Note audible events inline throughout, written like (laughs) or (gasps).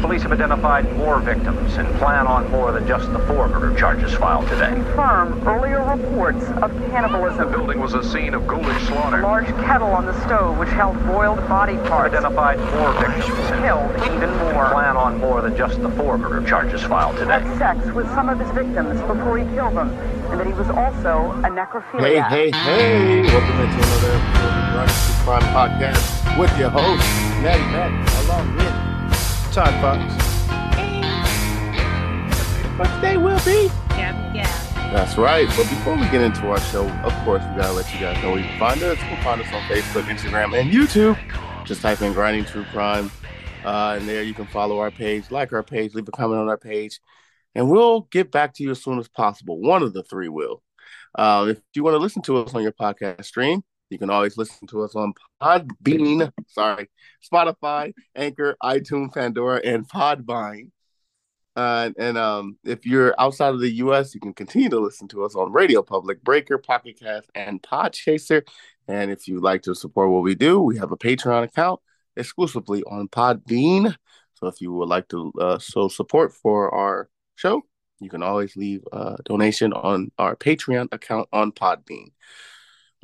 Police have identified more victims and plan on more than just the four murder charges filed today. confirm earlier reports of The cannibalism. building was a scene of ghoulish A slaughter. large kettle on the stove which held boiled body parts. Identified more victims and Killed even more. plan on more than just the four murder charges filed today. Had sex with some of his victims before he killed them, and that he was also a necrophiliac. hey, hey! hey! Welcome into another episode of the Crime Podcast with your host, Maddie Matt, along with Todd Fox. but they will be. Gab, Gab. That's right. But before we get into our show, of course, we gotta let you guys know where you can find us. You can find us on Facebook, Instagram, and YouTube. Just type in Grinding True Crime, uh, and there you can follow our page, like our page, leave a comment on our page, and we'll get back to you as soon as possible. One of the three will. Uh, if you want to listen to us on your podcast stream, you can always listen to us on Podbean, sorry, Spotify, Anchor, iTunes, Pandora, and Podvine. Uh, and um, if you're outside of the U.S., you can continue to listen to us on Radio Public, Breaker, Pocket Cast, and Podchaser. And if you'd like to support what we do, we have a Patreon account exclusively on Podbean. So if you would like to uh, show support for our show, you can always leave a donation on our Patreon account on Podbean.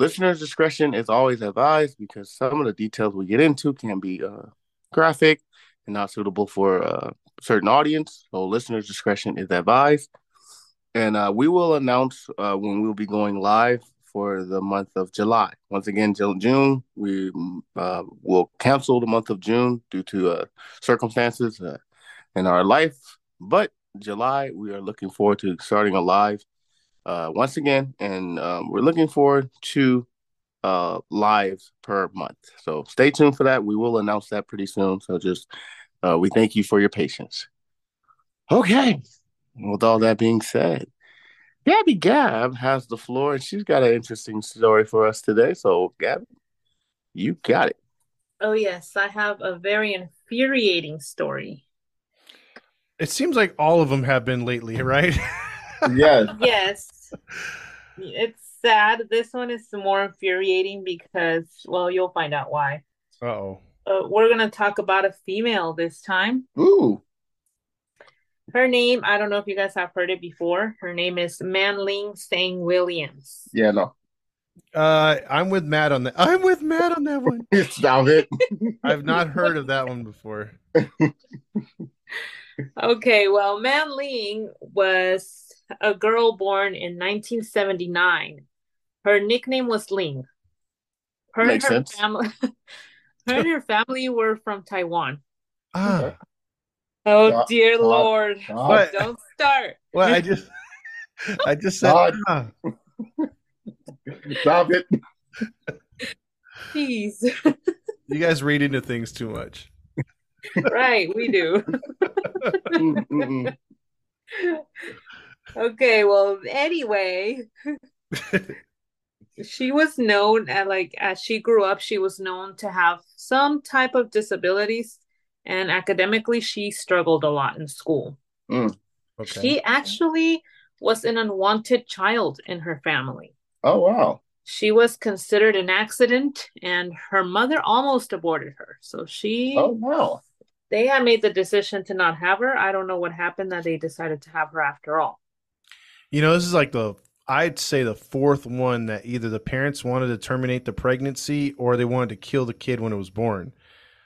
Listeners' discretion is always advised because some of the details we get into can be uh, graphic and not suitable for uh, certain audience. So listeners' discretion is advised. And uh, we will announce uh, when we'll be going live for the month of July. Once again, June, we uh, will cancel the month of June due to uh, circumstances in our life. But July, we are looking forward to starting a live uh, once again, and um, we're looking forward to uh, lives per month. So stay tuned for that. We will announce that pretty soon. So just uh, we thank you for your patience. Okay. With all that being said, Gabby Gab has the floor, and she's got an interesting story for us today. So, Gabby, you got it. Oh, yes, I have a very infuriating story. It seems like all of them have been lately, right? (laughs) Yes. (laughs) Yes, it's sad. This one is more infuriating because, well, you'll find out why. Uh-oh. Uh, we're going to talk about a female this time. Ooh. Her name, I don't know if you guys have heard it before. Her name is Manling Tsang Williams. Yeah, no. Uh, I'm with Matt on that. (laughs) I'm with Matt on that one. (laughs) Stop it. I've not heard of that one before. Okay, well, Man Ling was a girl born in 1979. Her nickname was Ling. Her Makes and her sense. family, (laughs) her and her family were from Taiwan. Ah, Oh Stop, dear stop, Lord! What? Don't start. well, I just, (laughs) I just said, Todd. ah. Stop it. Jeez. you guys read into things too much. right, we do. (laughs) Okay, well, anyway, (laughs) she was known at like as she grew up, she was known to have some type of disabilities, and academically, she struggled a lot in school. Mm. Okay. She actually was an unwanted child in her family. Oh, wow. She was considered an accident, and her mother almost aborted her. So she, Oh, wow. they had made the decision to not have her. I don't know what happened that they decided to have her after all. You know, this is like the I'd say the fourth one that either the parents wanted to terminate the pregnancy or they wanted to kill the kid when it was born.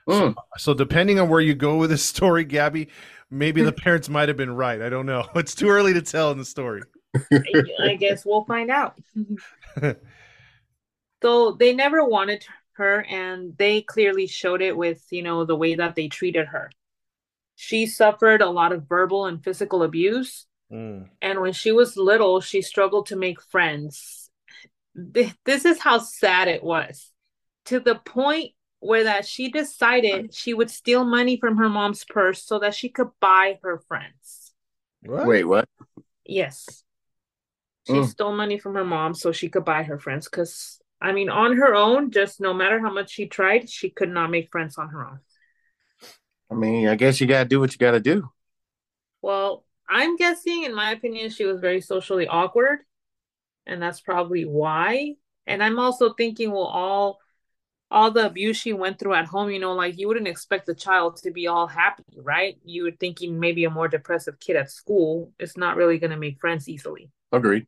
Mm. So depending on where you go with this (laughs) story, Gabby, maybe the (laughs) parents might have been right. I don't know. (laughs) It's too early to tell in the story. I guess we'll find out. so they never wanted her, and they clearly showed it with, you know, the way that they treated her. She suffered a lot of verbal and physical abuse. Mm. And when she was little, she struggled to make friends. Th- This is how sad it was to the point where that she decided she would steal money from her mom's purse so that she could buy her friends. What? Wait, what? Yes. She Mm. stole money from her mom so she could buy her friends. Because, I mean, on her own, just no matter how much she tried, she could not make friends on her own. I mean, I guess you got to do what you got to do. Well, I'm guessing, in my opinion, she was very socially awkward, and that's probably why. And I'm also thinking, well, all all the abuse she went through at home, you know, like you wouldn't expect the child to be all happy, right? You would thinking maybe a more depressive kid at school is not really going to make friends easily. Agreed.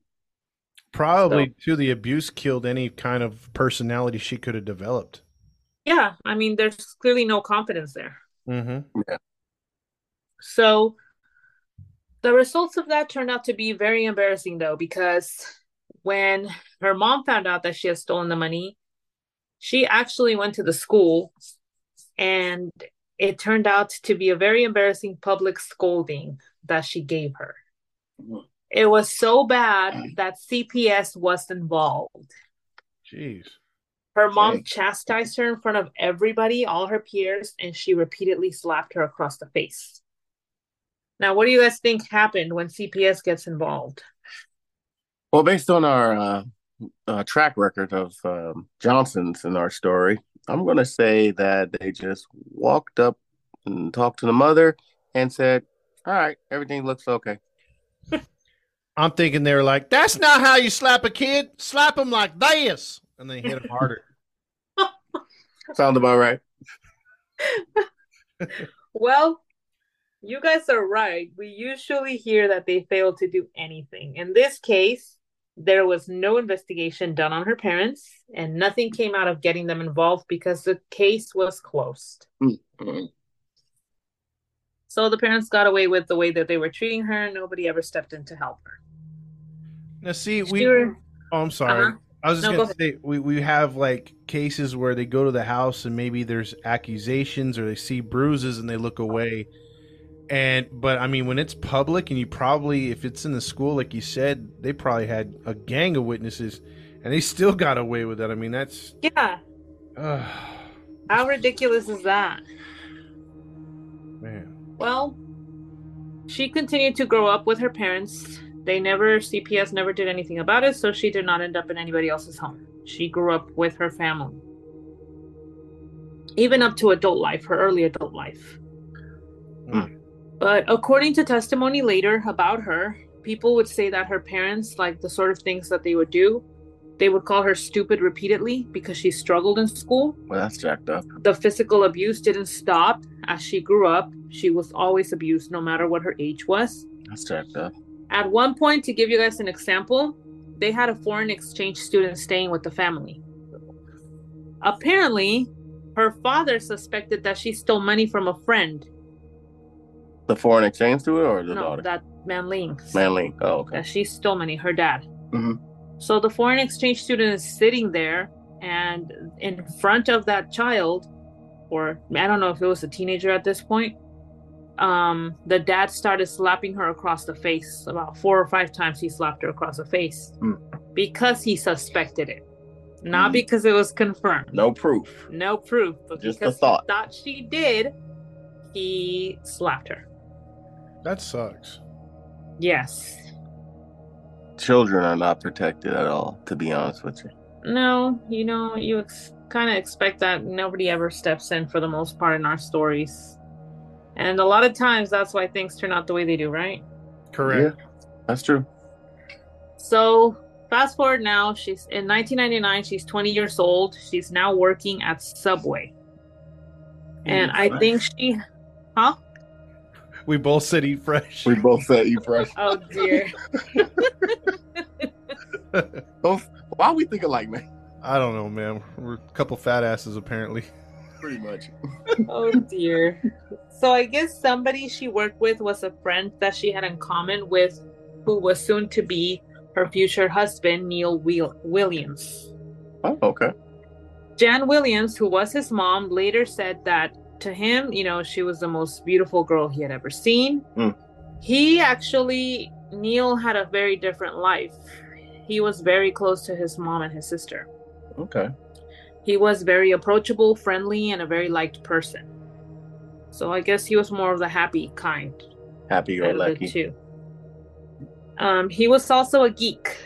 Probably too. The abuse killed any kind of personality she could have developed. Yeah, I mean, there's clearly no confidence there. Mm-hmm. Yeah. So the results of that turned out to be very embarrassing though, because when her mom found out that she had stolen the money, she actually went to the school and it turned out to be a very embarrassing public scolding that she gave her. Mm-hmm. It was so bad that CPS was involved. Jeez. Her mom Okay. chastised her in front of everybody, all her peers, and she repeatedly slapped her across the face. Now, what do you guys think happened when CPS gets involved? Well, based on our uh, uh, track record of um, Johnson's in our story, I'm going to say that they just walked up and talked to the mother and said, All right, everything looks okay. (laughs) I'm thinking they were like, "That's not how you slap a kid. Slap him like this," and then hit him harder. (laughs) Sound about right. (laughs) Well, you guys are right. We usually hear that they failed to do anything. In this case, there was no investigation done on her parents, and nothing came out of getting them involved because the case was closed. Mhm. So the parents got away with the way that they were treating her. Nobody ever stepped in to help her. Now, see, we. were- Oh, I'm sorry. Uh-huh. I was just No, gonna say we, we have like cases where they go to the house and maybe there's accusations or they see bruises and they look away. And but I mean when it's public and you probably if it's in the school like you said they probably had a gang of witnesses and they still got away with it. I mean that's Yeah. uh, How ridiculous is that? man. Well, she continued to grow up with her parents. They never, CPS never did anything about it, so she did not end up in anybody else's home. She grew up with her family. Even up to adult life, her early adult life. Hmm. But according to testimony later about her, people would say that her parents, like the sort of things that they would do, they would call her stupid repeatedly because she struggled in school Well, that's jacked up. the physical abuse didn't stop as she grew up. She was always abused, no matter what her age was. That's jacked up. At one point, to give you guys an example, they had a foreign exchange student staying with the family. Apparently, her father suspected that she stole money from a friend. The foreign exchange student or the no, daughter? that man Ling. Manly. Oh, okay. That she stole money, her dad. Mhm. So the foreign exchange student is sitting there, and in front of that child, or I don't know if it was a teenager at this point, um, the dad started slapping her across the face. About four or five times he slapped her across the face Hmm. because he suspected it, not Hmm. because it was confirmed. No proof. No proof, but Just a because thought. he thought she did, he slapped her. That sucks. Yes. Children are not protected at all, to be honest with you. No, you know, you ex- kind of expect that nobody ever steps in for the most part in our stories. And a lot of times that's why things turn out the way they do, right? Correct. That's true. So, fast forward now, she's in 1999, she's 20 years old. She's now working at Subway. And I think she, huh? We both said eat fresh. We both said eat fresh. Oh dear. (laughs) Don't- Why we thinking like man? I don't know, man. We're a couple fat asses apparently. Pretty much. oh dear. So I guess somebody she worked with was a friend that she had in common with who was soon to be her future husband, Neal Will- Williams. Oh, okay. Jan Williams, who was his mom, later said that to him, you know, she was the most beautiful girl he had ever seen. Hmm. He actually, Neal had a very different life. He was very close to his mom and his sister. Okay. He was very approachable, friendly, and a very liked person. So I guess he was more of the happy kind Happy or lucky. Too. Um, he was also a geek.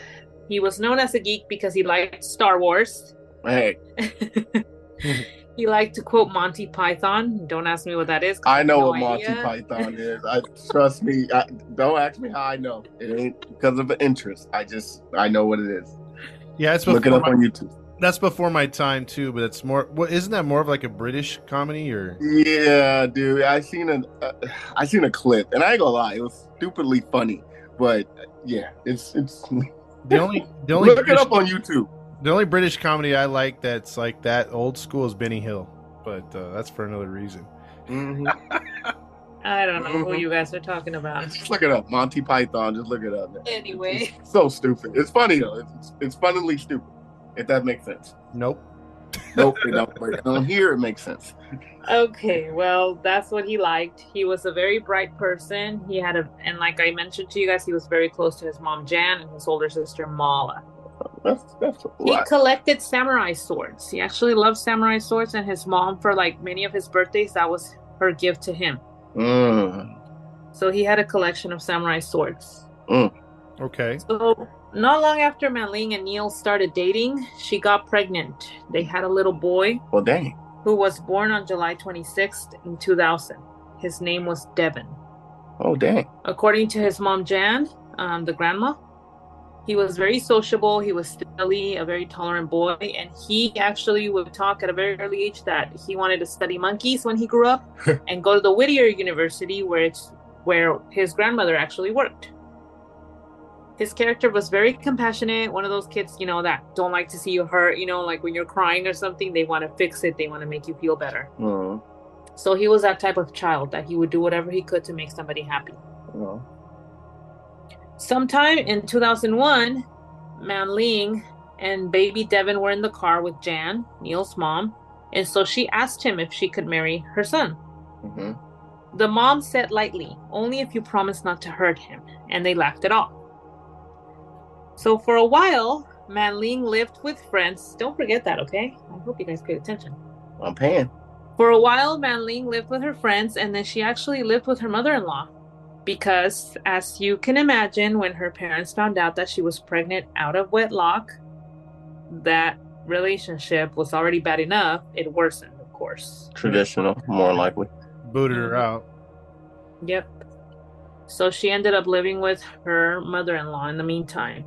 He was known as a geek because he liked Star Wars. Hey, (laughs) He liked to quote Monty Python. Don't ask me what that is. I know have what no Monty idea. Python is. I trust me. I, don't ask me how I know. It ain't because of an interest. I just I know what it is. Yeah, it's Look it up my, on YouTube. that's before my time too. But it's more. What isn't that more of like a British comedy or? Yeah, dude. I seen a uh, I seen a clip, and I ain't gonna lie, it was stupidly funny. But yeah, it's it's. The only the only Look it up on YouTube. The only British comedy I like that's like that old school is Benny Hill, but uh, that's for another reason. Mhm. (laughs) I don't know who Mhm. you guys are talking about. Just look it up, Monty Python. Just look it up. Anyway, It's so stupid. It's funny though. It's it's funnily stupid. If that makes sense. Nope. Nope, it don't. (laughs) But on here, it makes sense. okay, well, that's what he liked. He was a very bright person. He had a, and like I mentioned to you guys, he was very close to his mom Jan and his older sister Mala. That's that's a He collected samurai swords. He actually loved samurai swords, and his mom, for like many of his birthdays, that was her gift to him. Mm. So he had a collection of samurai swords. Okay. So not long after Manling and Neal started dating, she got pregnant. They had a little boy Well, dang. who was born on July 26th in 2000. His name was Devon. Oh, dang. According to his mom Jan, um, the grandma, he was very sociable. He was silly, a very tolerant boy, and he actually would talk at a very early age that he wanted to study monkeys when he grew up (laughs) and go to the Whittier University, where it's where his grandmother actually worked. His character was very compassionate. One of those kids, you know, that don't like to see you hurt. You know, like when you're crying or something, they want to fix it. They want to make you feel better. Mm. So he was that type of child that he would do whatever he could to make somebody happy. Well, Sometime in 2001, Man Ling and baby Devon were in the car with Jan, Neal's mom, and so she asked him if she could marry her son. mhm. The mom said lightly, Only if you promise not to hurt him, and they laughed it off. So for a while, Man Ling lived with friends. Don't forget that, okay? I hope you guys paid attention. I'm paying. For a while, Man Ling lived with her friends, and then she actually lived with her mother in law. Because, as you can imagine, when her parents found out that she was pregnant out of wedlock, that relationship was already bad enough. It worsened, of course. Traditional, more likely. Booted her mm-hmm. out. Yep. So she ended up living with her mother in law in the meantime.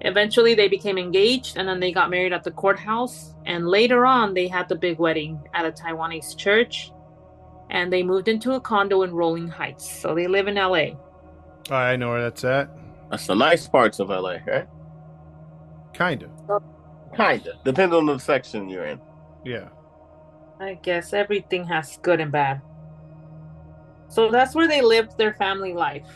Eventually, they became engaged and then they got married at the courthouse. And later on, they had the big wedding at a Taiwanese church. And they moved into a condo in Rowland Heights. So they live in LA. Oh, I know where that's at. That's the nice parts of LA, right? Kind of. Kinda. Depends on the section you're in. Yeah. I guess everything has good and bad. So that's where they lived their family life.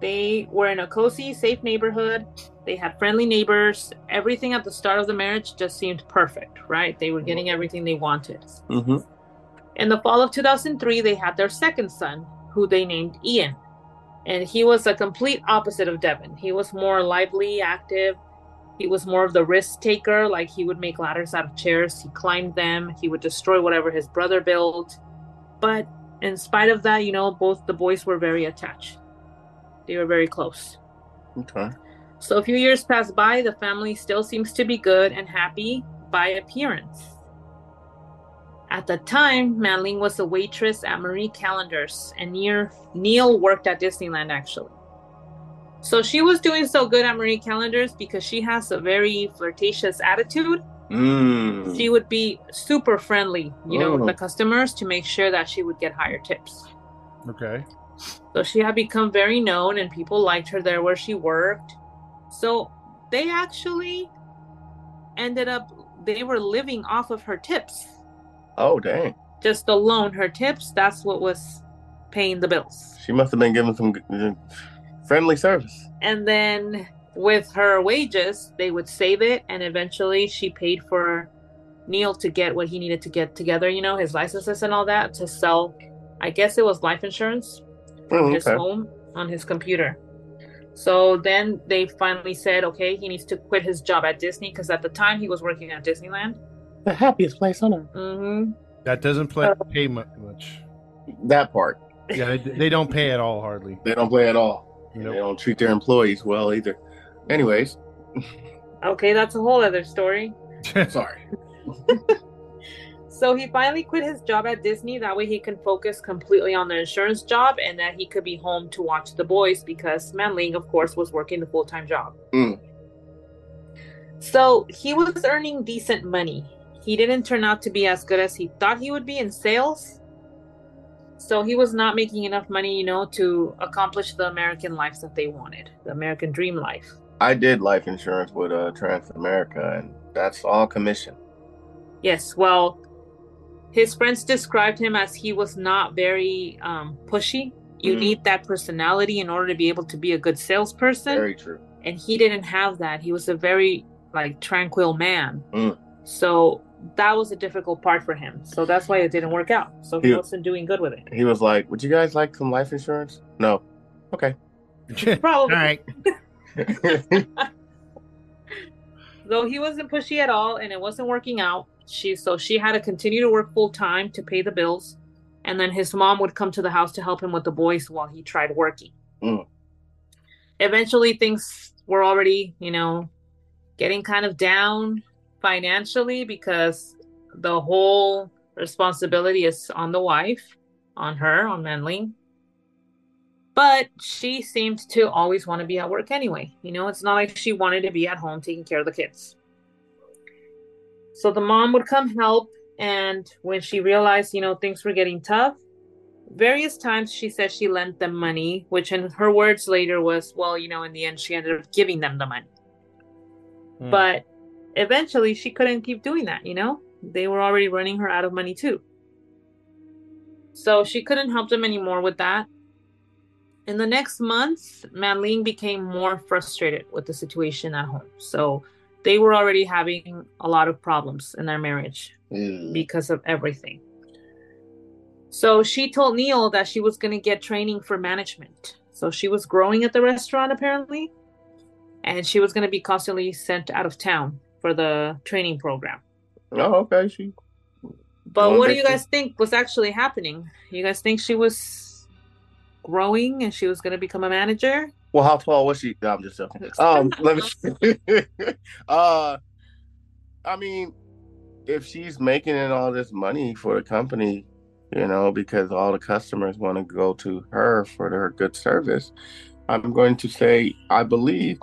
They were in a cozy, safe neighborhood. They had friendly neighbors. Everything at the start of the marriage just seemed perfect, right? They were getting everything they wanted. Mm-hmm. In the fall of 2003, they had their second son, who they named Ian. And he was a complete opposite of Devon. He was more lively, active. He was more of the risk taker. Like he would make ladders out of chairs, he climbed them, he would destroy whatever his brother built. But in spite of that, you know, both the boys were very attached. They were very close. Okay. So a few years pass by, the family still seems to be good and happy by appearance. At the time, Manling was a waitress at Marie Callender's, and near Neal worked at Disneyland actually. So she was doing so good at Marie Callender's because she has a very flirtatious attitude. Mm. She would be super friendly, you know, with Oh. the customers to make sure that she would get higher tips. Okay. So she had become very known and people liked her there where she worked. So they actually ended up, they were living off of her tips. Oh, dang. Just alone, her tips, that's what was paying the bills. She must have been giving some uh, friendly service. And then with her wages, they would save it and eventually she paid for Neal to get what he needed to get together, you know, his licenses and all that to sell, I guess it was life insurance Mm, his okay. home on his computer. So then they finally said, okay, he needs to quit his job at Disney because at the time he was working at Disneyland. The happiest place on earth. hmm That doesn't play, pay much. That part. Yeah, they, they don't pay at all, hardly. They don't play at all. Nope. They don't treat their employees well either. Anyways, Okay, that's a whole other story. (laughs) sorry. So he finally quit his job at Disney. That way he can focus completely on the insurance job and that he could be home to watch the boys because Manling, of course, was working the full time job. Mm. So he was earning decent money. He didn't turn out to be as good as he thought he would be in sales. So he was not making enough money, you know, to accomplish the American lives that they wanted, the American dream life. I did life insurance with uh, Transamerica, and that's all commission. Yes, well, his friends described him as he was not very um, pushy. You Mm. need that personality in order to be able to be a good salesperson. Very true. and he didn't have that. He was a very like tranquil man. Mm. So that was a difficult part for him. So that's why it didn't work out. So he He- wasn't doing good with it. He was like, "Would you guys like some life insurance?" No. Okay. (laughs) (laughs) Probably. right. (laughs) Though he wasn't pushy at all and it wasn't working out. She so she had to continue to work full time to pay the bills. And then his mom would come to the house to help him with the boys while he tried working. Mm. Eventually things were already, you know, getting kind of down financially because the whole responsibility is on the wife, on her, on Manling. But she seemed to always want to be at work anyway. You know, it's not like she wanted to be at home taking care of the kids. So the mom would come help, and when she realized, you know, things were getting tough, various times she said she lent them money, which in her words later was, well, you know, in the end, she ended up giving them the money. Hmm. But eventually, she couldn't keep doing that, you know? They were already running her out of money, too. So she couldn't help them anymore with that. In the next months, Manling became more frustrated with the situation at home. So they were already having a lot of problems in their marriage Mm. because of everything. So she told Neal that she was going to get training for management. So she was growing at the restaurant apparently, and she was going to be constantly sent out of town for the training program. Oh, okay. She. But what do you guys think was actually happening? You guys think she was growing and she was going to become a manager? Well, how tall was she? No, I'm just joking. Um, (laughs) let me. (laughs) uh, I mean, if she's making in all this money for the company, you know, because all the customers want to go to her for their good service, I'm going to say I believe.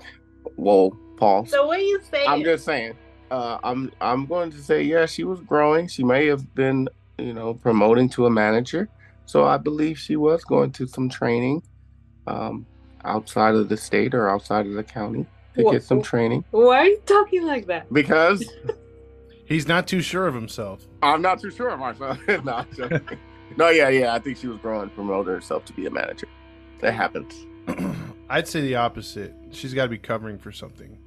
Whoa, pause. what way you say I'm just saying. Uh, I'm I'm going to say yeah, she was growing. She may have been, you know, promoting to a manager. So I believe she was going to some training, um, outside of the state or outside of the county to Wha- get some training. Why are you talking like that? Because (laughs) He's not too sure of himself. I'm not too sure of myself. (laughs) no, I'm joking. no, yeah, yeah. I think she was growing, promoting herself to be a manager. That happens. (clears throat) I'd say the opposite. She's got to be covering for something.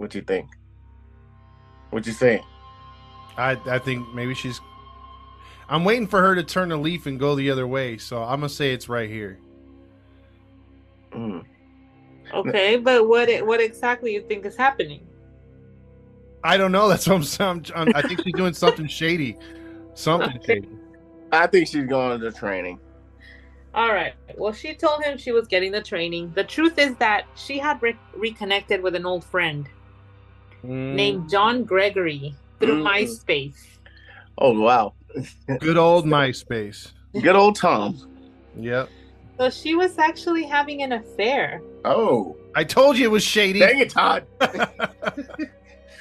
What you think? What you saying? I I think maybe she's. I'm waiting for her to turn a leaf and go the other way. So I'm gonna say it's right here. Mm. Okay, but what what exactly you think is happening? I don't know. (laughs) That's what I'm. I'm I think she's doing something (laughs) shady. Something Okay. shady. I think she's going to training. All right. Well, she told him she was getting the training. The truth is that she had re- reconnected with an old friend Mm, named John Gregory through Mm. MySpace. Oh wow, good old MySpace. good old Tom. Yep. So she was actually having an affair. Oh, I told you it was shady. dang it, Todd. (laughs)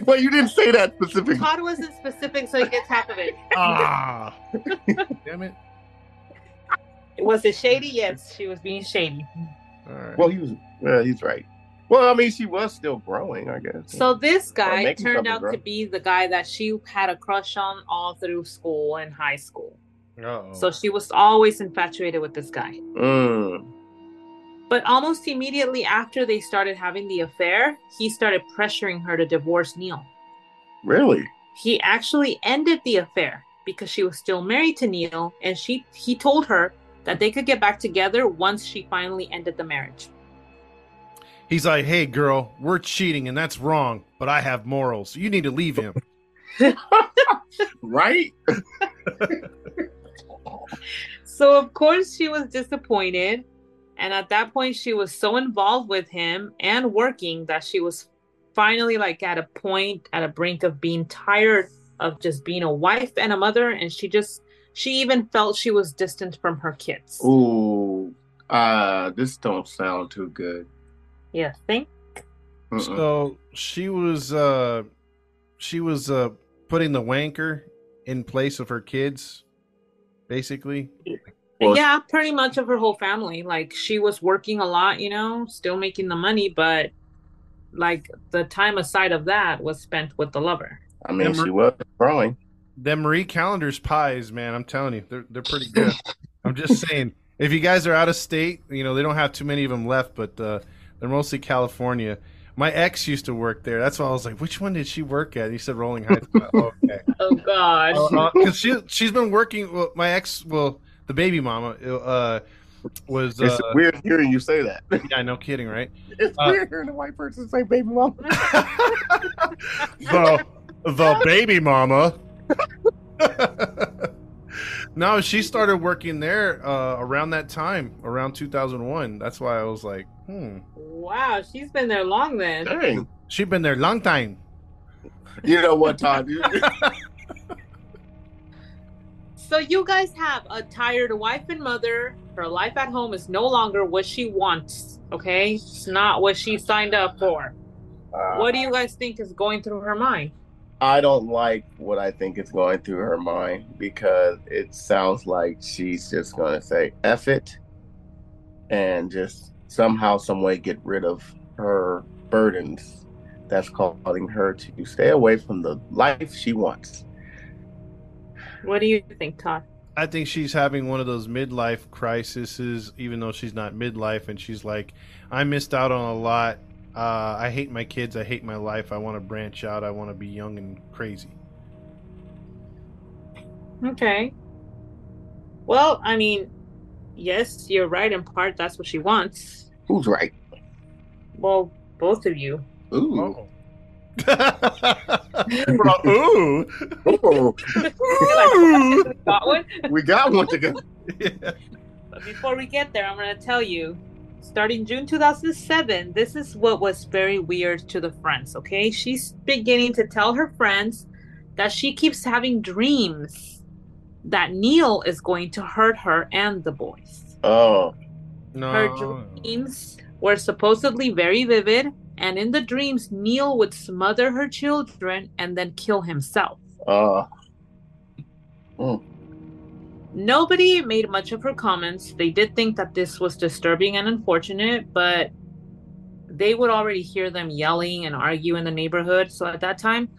well, you didn't say that specifically. Todd wasn't specific, so he gets half of it. ah. (laughs) Damn it. Was it shady? Yes, she was being shady. All right. Well, he was. Yeah, he's right. Well, I mean, she was still growing, I guess. So this guy turned out grow. to be the guy that she had a crush on all through school and high school. Uh-oh. So she was always infatuated with this guy. Mm. But almost immediately after they started having the affair, he started pressuring her to divorce Neal. Really? He actually ended the affair because she was still married to Neal and she he told her that they could get back together once she finally ended the marriage. He's like, "Hey, girl, we're cheating, and that's wrong. But I have morals. You need to leave him." (laughs) Right? So of course she was disappointed and at that point she was so involved with him and working that she was finally like at a point at a brink of being tired of just being a wife and a mother, and she just she even felt she was distant from her kids. Ooh, uh, this don't sound too good. Yeah, think. Mm-mm. So she was uh she was uh putting the wanker in place of her kids, basically. Well, yeah, pretty much of her whole family. Like she was working a lot, you know, still making the money, but like the time aside of that was spent with the lover. I mean, Remember- she was growing. Them Marie Callender's pies, man, I'm telling you, they're they're pretty good. I'm just (laughs) saying, if you guys are out of state, you know they don't have too many of them left, but uh, they're mostly California. My ex used to work there. That's why I was like, which one did she work at? He said Rowland Heights. oh, okay. (laughs) Oh God. because she she's been working. Well, my ex, well, the baby mama, uh, was. Uh, It's weird hearing you say that. (laughs) yeah, no kidding, right? It's Uh, weird hearing a white person say "baby mama." (laughs) the the baby mama. no, she started working there uh, around that time, around 2001. That's why I was like, hmm. Wow, she's been there long then. Dang. She's been there long time. You know what, time? (laughs) So you guys have a tired wife and mother. Her life at home is no longer what she wants. Okay, it's not what she signed up for. Uh, What do you guys think is going through her mind? I don't like what I think is going through her mind because it sounds like she's just going to say F it and just somehow, some way get rid of her burdens that's causing her to stay away from the life she wants. What do you think, Todd? I think she's having one of those midlife crises, even though she's not midlife, and she's like, I missed out on a lot. Uh, I hate my kids. I hate my life. I want to branch out. I want to be young and crazy. Okay. Well, I mean, yes, you're right in part. That's what she wants. Who's right? Well, both of you. Ooh. Oh. (laughs) Bro, ooh. Ooh. Ooh. Got one? we got one together. (laughs) Yeah. But before we get there, I'm going to tell you starting June 2007, this is what was very weird to the friends, okay? She's beginning to tell her friends that she keeps having dreams that Neal is going to hurt her and the boys. Oh, No. Her dreams were supposedly very vivid, and in the dreams, Neil would smother her children and then kill himself. uh, mm, Nobody made much of her comments. They did think that this was disturbing and unfortunate, but they would already hear them yelling and argue in the neighborhood. So at that time,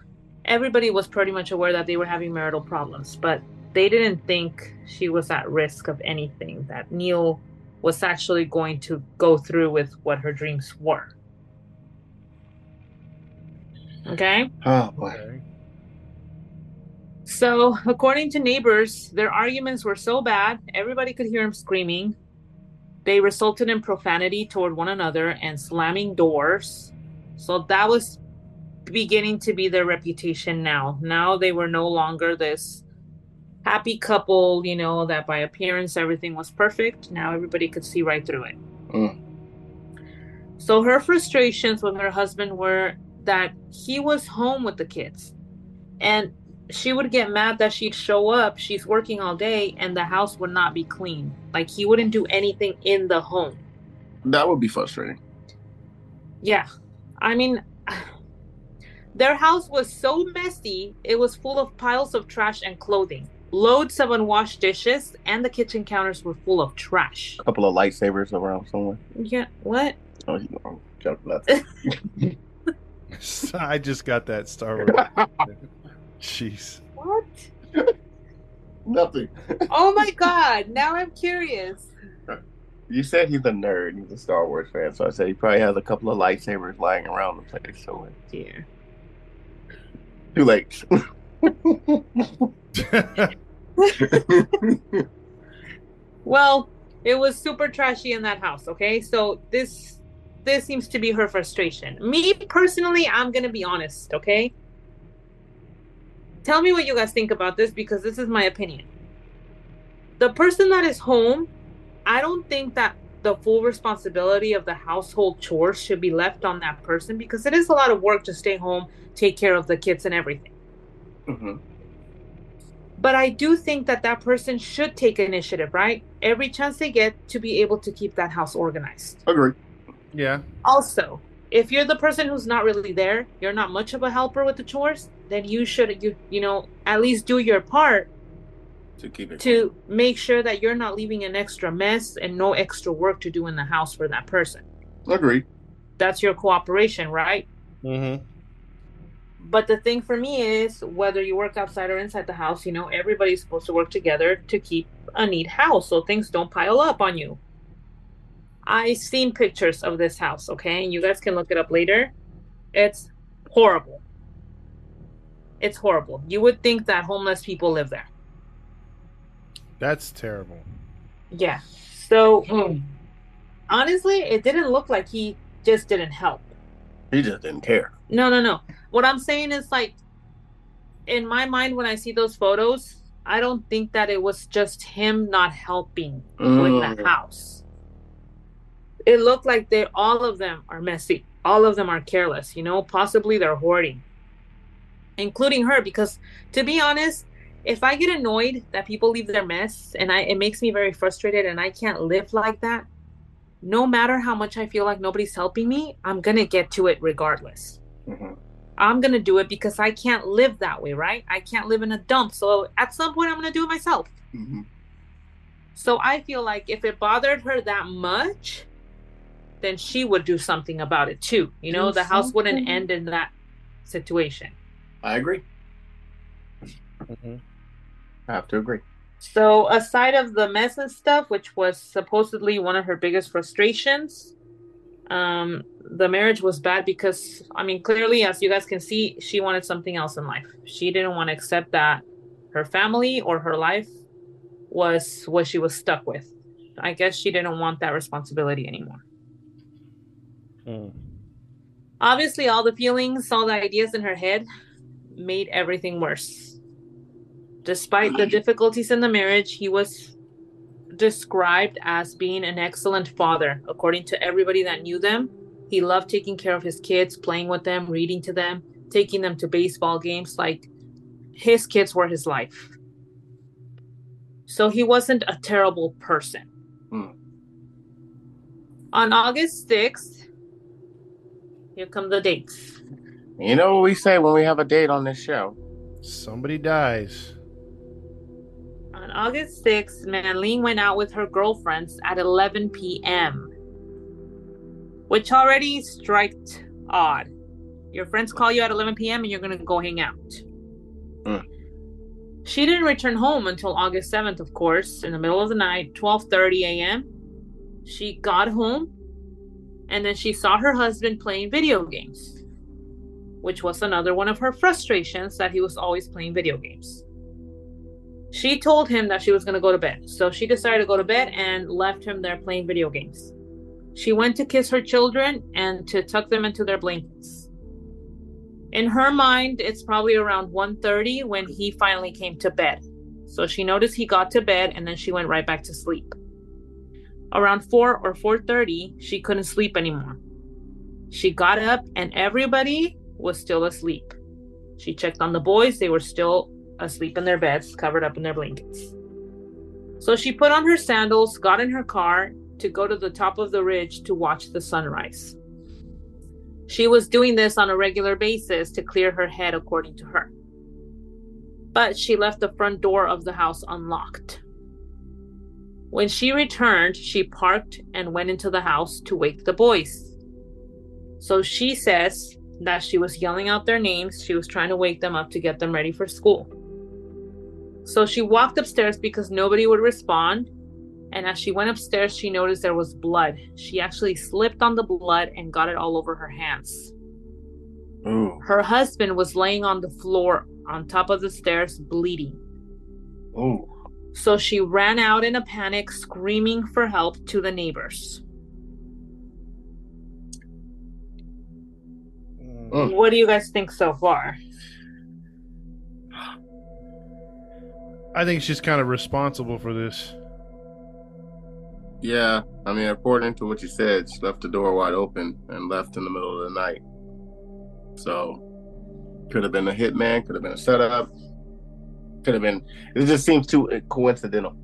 everybody was pretty much aware that they were having marital problems, but they didn't think she was at risk of anything, that Neal was actually going to go through with what her dreams were. Okay? oh boy. Okay. So, according to neighbors, their arguments were so bad, everybody could hear them screaming. They resulted in profanity toward one another and slamming doors. So, that was beginning to be their reputation now. Now they were no longer this happy couple, you know, that by appearance everything was perfect. Now everybody could see right through it. Mm. So, her frustrations with her husband were that he was home with the kids. And she would get mad that she'd show up, she's working all day, and the house would not be clean. Like he wouldn't do anything in the home. That would be frustrating. Yeah. I mean, (sighs) their house was so messy, it was full of piles of trash and clothing, loads of unwashed dishes, and the kitchen counters were full of trash. A couple of lightsabers around somewhere. Yeah, what? Oh, you know, jump nothing. (laughs) (laughs) I just got that Star Wars. (laughs) Jeez. What? nothing. Oh my god, now I'm curious. You said he's a nerd. He's a Star Wars fan, so I said he probably has a couple of lightsabers lying around the place. So Dear. too late. Well, it was super trashy in that house, okay? So this this seems to be her frustration. Me personally, I'm going to be honest, okay? Tell me what you guys think about this because this is my opinion. The person that is home, I don't think that the full responsibility of the household chores should be left on that person because it is a lot of work to stay home, take care of the kids and everything. Hmm But I do think that that person should take initiative, right? Every chance they get to be able to keep that house organized. Agree. Yeah. Also, if you're the person who's not really there, you're not much of a helper with the chores, then you should you you know at least do your part To keep it. to make sure that you're not leaving an extra mess and no extra work to do in the house for that person. Agree. That's your cooperation, right? Mm-hmm. But the thing for me is whether you work outside or inside the house, you know, everybody's supposed to work together to keep a neat house so things don't pile up on you. I seen pictures of this house, okay? And you guys can look it up later. It's horrible. It's horrible. You would think that homeless people live there. That's terrible. Yeah. So mm, honestly, it didn't look like he just didn't help. He just didn't care. No, no, no. What I'm saying is like in my mind when I see those photos, I don't think that it was just him not helping with Mm. the house. It looked like they all of them are messy. All of them are careless, you know, possibly they're hoarding. Including her because to be honest, if I get annoyed that people leave their mess and I it makes me very frustrated and I can't live like that, no matter how much I feel like nobody's helping me, I'm going to get to it regardless. Mhm. I'm gonna do it because I can't live that way, right? I can't live in a dump. So at some point, I'm gonna do it myself. Mhm. So I feel like if it bothered her that much, then she would do something about it too. You know, Do the house wouldn't end in that situation. I agree. Mm-hmm. I have to agree. So aside of the mess and stuff, which was supposedly one of her biggest frustrations, um, the marriage was bad because I mean, clearly, as you guys can see, she wanted something else in life. She didn't want to accept that her family or her life was what she was stuck with. I guess she didn't want that responsibility anymore. Mm. Obviously, all the feelings, all the ideas in her head made everything worse. Despite the difficulties in the marriage, he was described as being an excellent father, according to everybody that knew them. He loved taking care of his kids, playing with them, reading to them, taking them to baseball games. Like his kids were his life. So he wasn't a terrible person. Hmm. On August 6th, here come the dates. You know what we say when we have a date on this show? Somebody dies. On August 6th, Manling went out with her girlfriends at 11 p.m., which already striked odd. Your friends call you at 11 p.m. and you're going to go hang out. Hmm. She didn't return home until August 7th, of course, in the middle of the night, 12:30 a.m. She got home and then she saw her husband playing video games, which was another one of her frustrations that he was always playing video games. She told him that she was going to go to bed. So she decided to go to bed and left him there playing video games. She went to kiss her children and to tuck them into their blankets. In her mind, it's probably around 1:30 when he finally came to bed. So she noticed he got to bed and then she went right back to sleep. Around 4 or 4:30, she couldn't sleep anymore. She got up and everybody was still asleep. She checked on the boys, they were still asleep in their beds, covered up in their blankets. So she put on her sandals, got in her car to go to the top of the ridge to watch the sunrise. She was doing this on a regular basis to clear her head, according to her. But she left the front door of the house unlocked. When she returned, she parked and went into the house to wake the boys. So she says that she was yelling out their names. She was trying to wake them up to get them ready for school. So she walked upstairs because nobody would respond. And as she went upstairs, she noticed there was blood. She actually slipped on the blood and got it all over her hands. Ooh. Her husband was laying on the floor on top of the stairs, bleeding. Ooh. So she ran out in a panic, screaming for help to the neighbors. Mm. What do you guys think so far? I think she's kind of responsible for this. Yeah, I mean, according to what you said, she left the door wide open and left in the middle of the night. So, Could have been a hitman. Could have been a setup. Could have been. It just seems too coincidental. So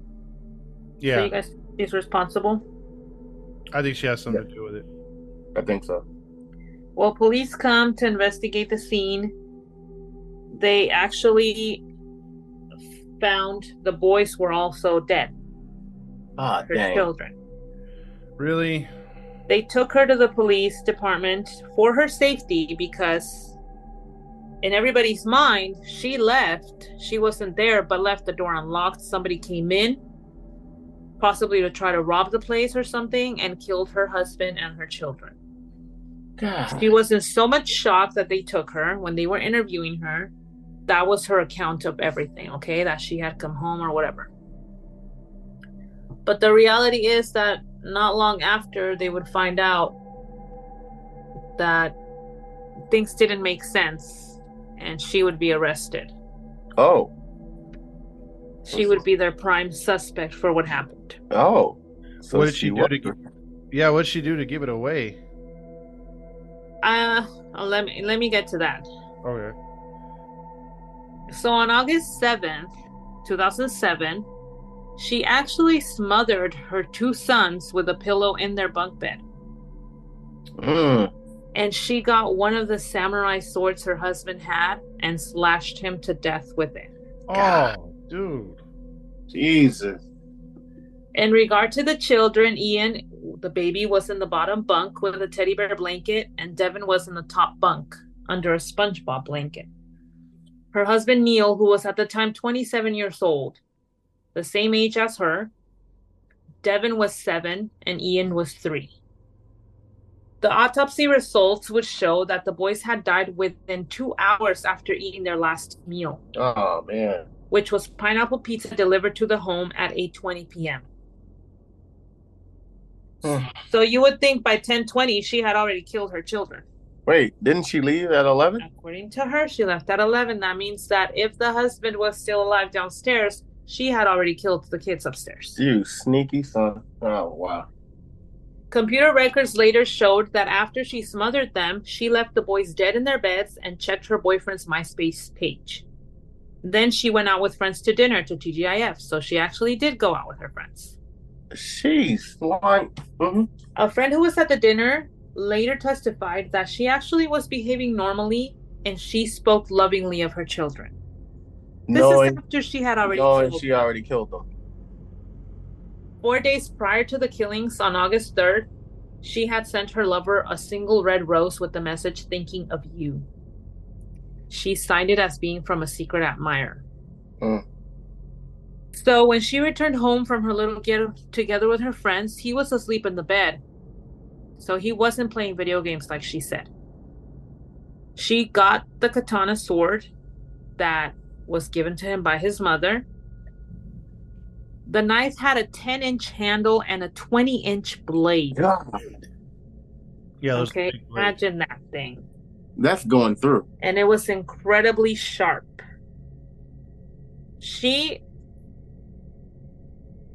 Yeah, you guys is responsible. I think she has something to do with it. I think so. Well, police come to investigate the scene. They actually found the boys were also dead, Ah, her dang. children. Really? They took her to the police department for her safety because, in everybody's mind, she left. She wasn't there, but left the door unlocked. Somebody came in, possibly to try to rob the place or something, and killed her husband and her children. God. She was in so much shock that they took her when they were interviewing her. That was her account of everything, okay? That she had come home or whatever. But the reality is that not long after, they would find out that things didn't make sense and she would be arrested. Oh. She would be their prime suspect for what happened. Oh. So what did she, do to? gi- Yeah, what did she do to give it away? Uh, let me let me get to that. Okay. So on August 7th, 2007, she actually smothered her two sons with a pillow in their bunk bed. Mm. And she got one of the samurai swords her husband had and slashed him to death with it. God. Oh, dude. Jesus. In regard to the children, Ian, the baby, was in the bottom bunk with a teddy bear blanket, and Devon was in the top bunk under a SpongeBob blanket. Her husband, Neal, who was at the time 27 years old, the same age as her, Devon was seven, and Ian was three. The autopsy results would show that the boys had died within two hours after eating their last meal, Oh man. which was pineapple pizza delivered to the home at 8:20 p.m. Hmm. So you would think by 10:20 she had already killed her children. Wait, didn't she leave at eleven? According to her, she left at 11. That means that if the husband was still alive downstairs, she had already killed the kids upstairs. You sneaky son. Oh wow. Computer records later showed that after she smothered them, she left the boys dead in their beds and checked her boyfriend's MySpace page. Then she went out with friends to dinner to TGIF, so she actually did go out with her friends. She's lying. hmm A friend who was at the dinner later testified that she actually was behaving normally and she spoke lovingly of her children. This Knowing, is after she had already knowing killed she already killed them. Four days prior to the killings on August 3rd, she had sent her lover a single red rose with the message thinking of you. She signed it as being from a secret admirer. Hmm. So when she returned home from her little get together with her friends, he was asleep in the bed. So he wasn't playing video games like she said. She got the katana sword that was given to him by his mother. The knife had a 10 inch handle and a 20 inch blade. God, Yeah, Okay, imagine that thing. that's going through. And it was incredibly sharp. She.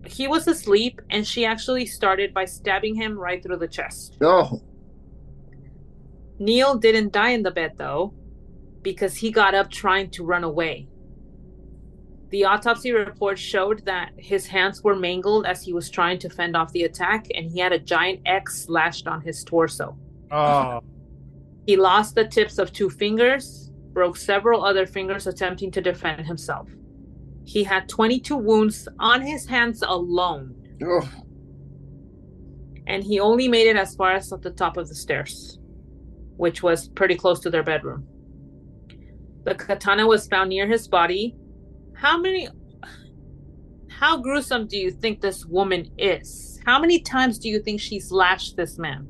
He was asleep, and she actually started by stabbing him right through the chest. Oh, Neal didn't die in the bed, though, because he got up trying to run away. The autopsy report showed that his hands were mangled as he was trying to fend off the attack, and he had a giant X slashed on his torso. Oh, (laughs) He lost the tips of two fingers, broke several other fingers attempting to defend himself. He had 22 wounds on his hands alone, oh. and he only made it as far as at the top of the stairs, which was pretty close to their bedroom. The katana was found near his body. How many. How gruesome do you think this woman is? How many times do you think she's lashed this man?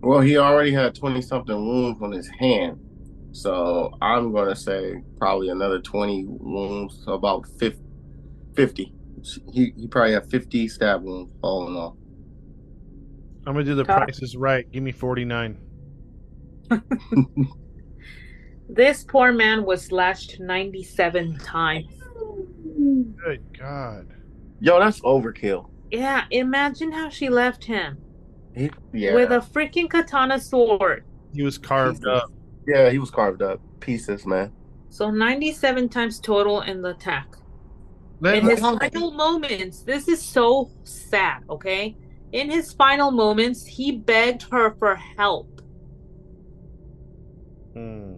Well, he already had 20 something wounds on his hand. So I'm going to say probably another 20 wounds, about 50. 50. He, he probably had 50 stab wounds all in all. I'm gonna do the prices right. Give me 49. (laughs) This poor man was lashed 97 times. Good God. Yo, that's overkill. Yeah, imagine how she left him He, yeah. with a freaking katana sword. He was carved Jesus. up. Yeah, he was carved up pieces, man. So 97 times total in the attack. Let- In his let- final moments, this is so sad, okay? In his final moments, he begged her for help. Hmm.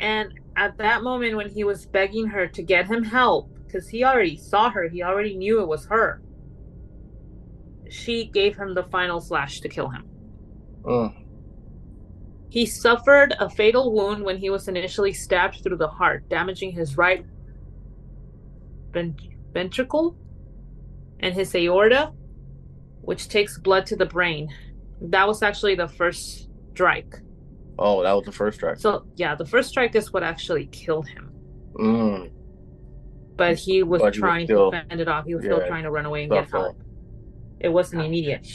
And at that moment, when he was begging her to get him help, because he already saw her, he already knew it was her, she gave him the final slash to kill him. Mm. He suffered a fatal wound when he was initially stabbed through the heart, damaging his right vent- ventricle and his aorta, which takes blood to the brain. That was actually the first strike. Oh, that was the first strike. So, yeah, the first strike is what actually killed him. Mm. But he was But he was trying still- to fend it off. He was still trying to run away and get suffering. help. It wasn't immediate.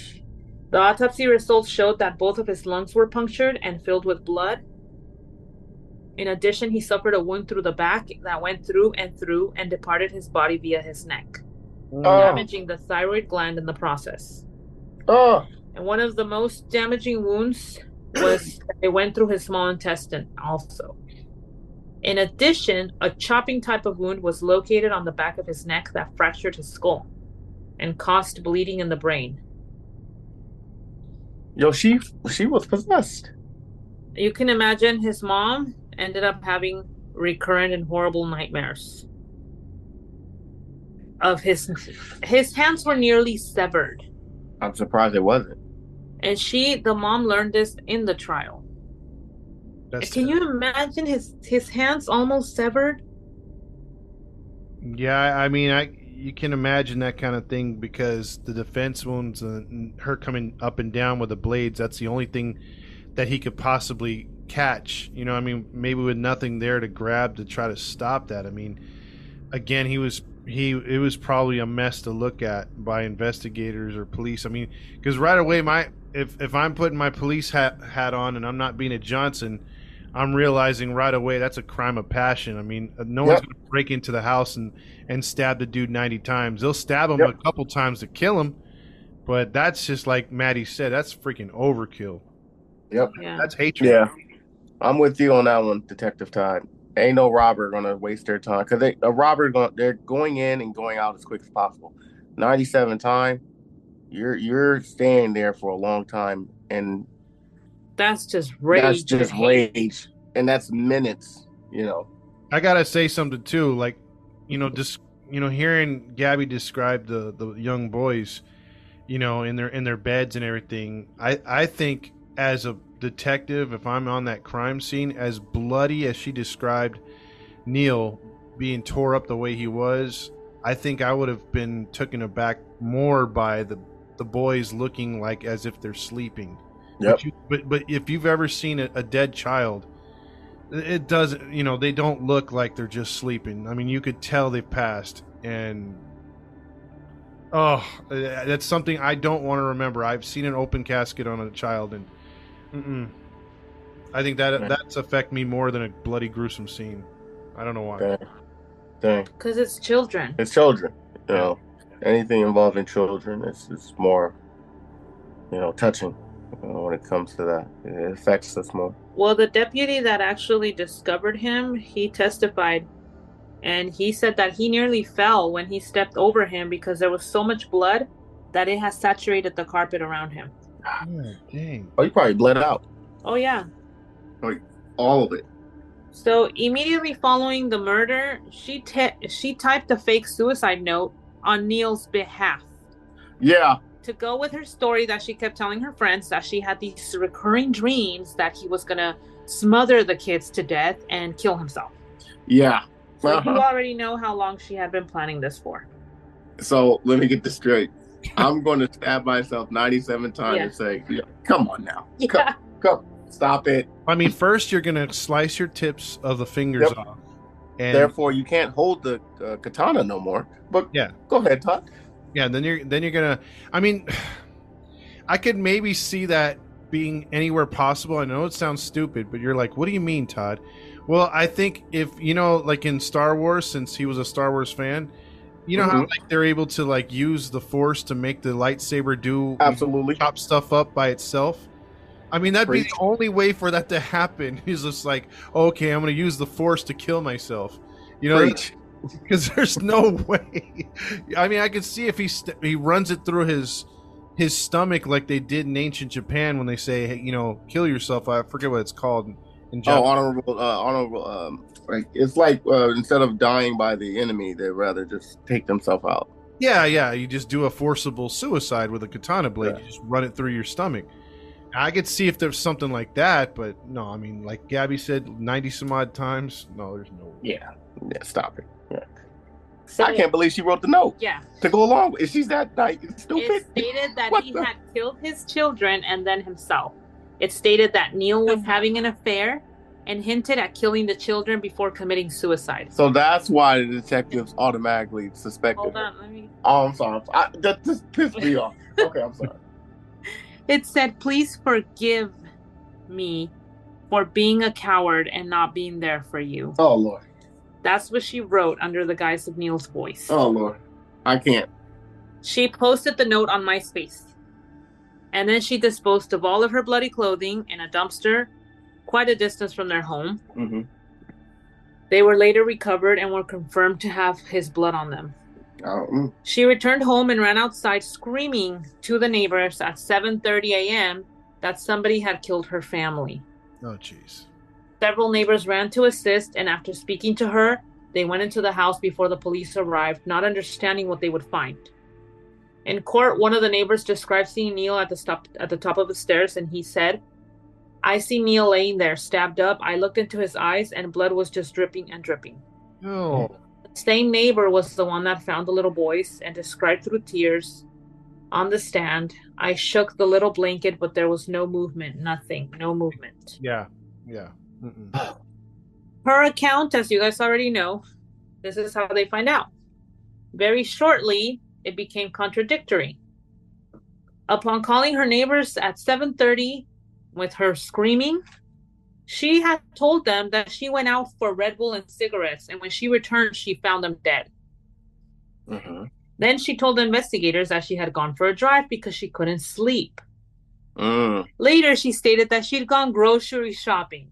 The autopsy results showed that both of his lungs were punctured and filled with blood. In addition, he suffered a wound through the back that went through and through and departed his body via his neck, Oh, damaging the thyroid gland in the process. oh, And one of the most damaging wounds was it went through his small intestine also. In addition, a chopping type of wound was located on the back of his neck that fractured his skull and caused bleeding in the brain. yo, she she was possessed. You can imagine his mom ended up having recurrent and horrible nightmares of his his hands were nearly severed I'm surprised it wasn't. And she the mom learned this in the trial That's can you imagine his his hands almost severed Yeah, I mean, I you can imagine that kind of thing because the defense wounds and her coming up and down with the blades. That's the only thing that he could possibly catch. You know, I mean, maybe with nothing there to grab to try to stop that. I mean, again, he was he it was probably a mess to look at by investigators or police. I mean, because right away, my if if I'm putting my police hat hat on and I'm not being a Johnson. I'm realizing right away that's a crime of passion. I mean, uh, no one's going to break into the house and, and stab the dude 90 times. They'll stab him Yep. a couple times to kill him, but that's just like Maddie said. That's freaking overkill. Yep. yeah That's hatred. Yeah, I'm with you on that one, Detective Todd. Ain't no robber gonna waste their time because a robber going they're going in and going out as quick as possible. 97 time, you're you're staying there for a long time, and that's just rage that's just and rage, and that's minutes. You know. I gotta say something too. Like, you know, just you know, hearing Gabby describe the the young boys, you know, in their in their beds and everything. I I think as a detective, if I'm on that crime scene, as bloody as she described Neal being tore up the way he was, I think I would have been taken aback more by the the boys looking like as if they're sleeping. Yep. But, you, but but if you've ever seen a, a dead child, it doesn't. You know, they don't look like they're just sleeping. I mean, you could tell they've passed, and oh, uh, that's something I don't want to remember. I've seen an open casket on a child, and mm-mm. I think that Yeah. that's affect me more than a bloody gruesome scene. I don't know why. Dang. Dang. because it's children It's children. You know, anything involving children is is more, you know, touching. You know, when it comes to that, it affects us more. Well, the deputy that actually discovered him, he testified and he said that he nearly fell when he stepped over him because there was so much blood that it has saturated the carpet around him. Oh, dang. Oh, you probably bled out Oh, yeah. Oh, like all of it. So immediately following the murder, she te- she typed a fake suicide note on Neal's behalf Yeah. to go with her story that she kept telling her friends that she had these recurring dreams that he was gonna smother the kids to death and kill himself. Yeah. So you Uh-huh. already know how long she had been planning this for. So let me get this straight. I'm going to stab myself 97 times Yeah. and say, "Come on now, Yeah. come, stop it." I mean, first you're gonna slice your tips of the fingers Yep. off, and Therefore, you can't hold the uh, katana no more. But Yeah. go ahead, Todd. Yeah, then you're then you're gonna. I mean, I could maybe see that being anywhere possible. I know it sounds stupid, but you're like, what do you mean, Todd? Well, I think if you know, like in Star Wars, since he was a Star Wars fan, you know how Mhm. like they're able to like use the Force to make the lightsaber do Absolutely. chop stuff up by itself. I mean, that'd be the only way for that to happen. (laughs) He's just like, okay, I'm going to use the force to kill myself. You know, because (laughs) there's no (laughs) way. I mean, I could see if he st- he runs it through his his stomach like they did in ancient Japan when they say, hey, you know, kill yourself. I forget what it's called in Oh, Japan. honorable, uh, honorable. Um, like it's like uh, instead of dying by the enemy, they'd rather just take themselves out. Yeah, yeah. You just do a forcible suicide with a katana blade. Yeah. You just run it through your stomach. I could see if there's something like that, but no. I mean, like Gabby said, ninety some odd times. No, there's no. Yeah, yeah. Stop it. Yeah. So, I can't believe she wrote the note Yeah. to go along with. it. She's that like It stupid. stated that What he the- had killed his children and then himself. It stated that Neal was having an affair and hinted at killing the children before committing suicide. So that's why the detectives automatically suspected Hold on, let me. Oh, I'm sorry. I, that just pissed me off. Okay, I'm sorry. It said, "Please forgive me for being a coward and not being there for you." Oh Lord. That's what she wrote under the guise of Neal's voice. Oh Lord. I can't. She posted the note on MySpace. And then she disposed of all of her bloody clothing in a dumpster quite a distance from their home. hmm They were later recovered and were confirmed to have his blood on them. Oh, mm. She returned home and ran outside screaming to the neighbors at 7:30 a.m. that somebody had killed her family. Oh, jeez. Several neighbors ran to assist and after speaking to her, they went into the house before the police arrived, not understanding what they would find. In court, one of the neighbors described seeing Neal at the stop at the top of the stairs and he said, I see Neal laying there, stabbed up. I looked into his eyes and blood was just dripping and dripping. Oh, The same neighbor was the one that found the little boys and described through tears on the stand. I shook the little blanket, but there was no movement, nothing, no movement. yeah, yeah. Mm-mm. (gasps) Her account, as you guys already know, this is how they find out. Very shortly, it became contradictory. Upon calling her neighbors at 7:30 with her screaming, she had told them that she went out for Red Bull and cigarettes, and when she returned, she found them dead. Mhm. Then she told the investigators that she had gone for a drive because she couldn't sleep. Mm. Later, she stated that she'd gone grocery shopping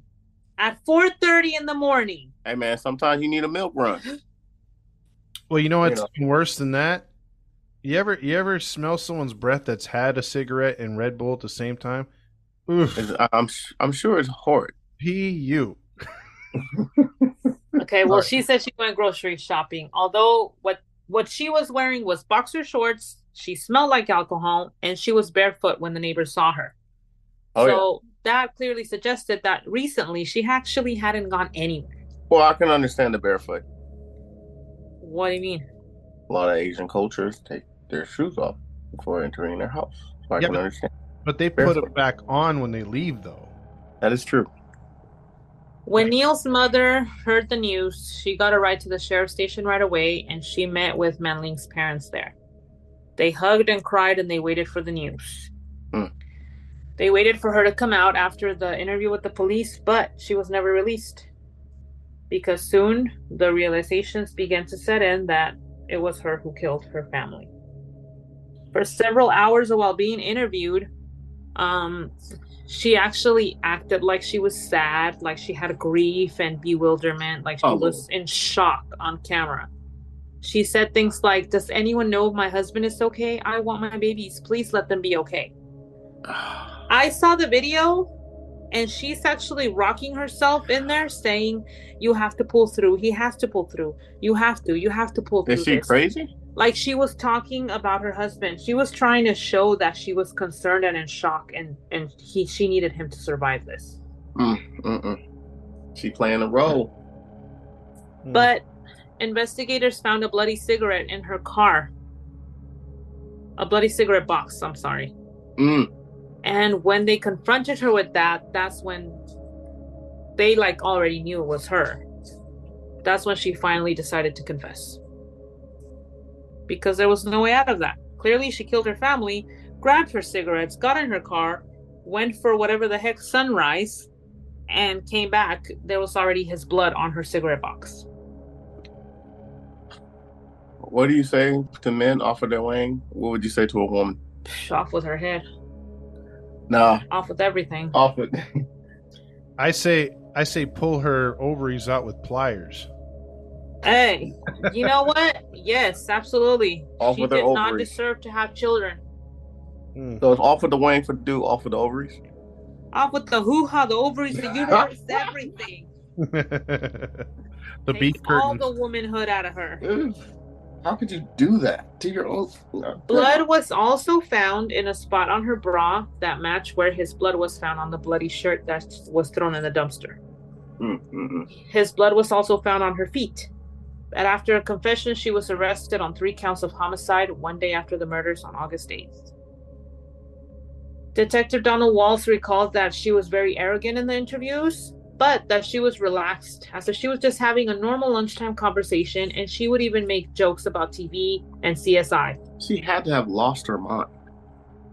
at 4:30 in the morning. Hey man, sometimes you need a milk run. (gasps) Well, you know what's know. worse than that? You ever you ever smell someone's breath that's had a cigarette and Red Bull at the same time? Oof. I- I'm s- I'm sure it's horrid. P U. (laughs) Okay, well, Right. she said she went grocery shopping. Although what what she was wearing was boxer shorts, she smelled like alcohol, and she was barefoot when the neighbors saw her. Oh so that clearly suggested that recently she actually hadn't gone anywhere. Well, I can understand the barefoot. What do you mean? A lot of Asian cultures take their shoes off before entering their house. So I Yeah, can but- understand. But they put Barefoot. it back on when they leave, though. That is true. When Neal's mother heard the news, she got a ride to the sheriff's station right away and she met with Manling's parents there. They hugged and cried and they waited for the news. Hmm. They waited for her to come out after the interview with the police, but she was never released. Because soon the realizations began to set in that it was her who killed her family. For several hours while being interviewed, um, she actually acted like she was sad, like she had grief and bewilderment, like she Oh, was in shock on camera. She said things like, Does anyone know if my husband is okay? I want my babies. Please let them be okay. (sighs) I saw the video and she's actually rocking herself in there saying, You have to pull through. He has to pull through. You have to. You have to pull through. Is she this." crazy? like she was talking about her husband she was trying to show that she was concerned and in shock and and he she needed him to survive this Mm-mm. She playing a role. Hmm. but investigators found a bloody cigarette in her car a bloody cigarette box i'm sorry Mm. And when they confronted her with that that's when they like already knew it was her. That's when she finally decided to confess. Because there was no way out of that. Clearly she killed her family grabbed her cigarettes got in her car went for whatever the heck sunrise and came back. There was already his blood on her cigarette box. What do you say to men off of their wing? What would you say to a woman? Off with her head Nah, off with everything. off with. (laughs) I say I say pull her ovaries out with pliers. Hey, you know what? Yes, absolutely. Off she with did not deserve to have children. Mm. So it's off with the wang for the dude, off with the ovaries. Off with the hoo ha, the ovaries, the uterus, (laughs) everything. (laughs) the Take beef all the womanhood out of her. How could you do that to your own? Blood was also found in a spot on her bra that matched where his blood was found on the bloody shirt that was thrown in the dumpster. Mm, mm, mm. His blood was also found on her feet. And after a confession, she was arrested on three counts of homicide one day after the murders on August 8th. Detective Donald Walls recalled that she was very arrogant in the interviews, but that she was relaxed, as if she was just having a normal lunchtime conversation, and she would even make jokes about TV and CSI. She had to have lost her mind.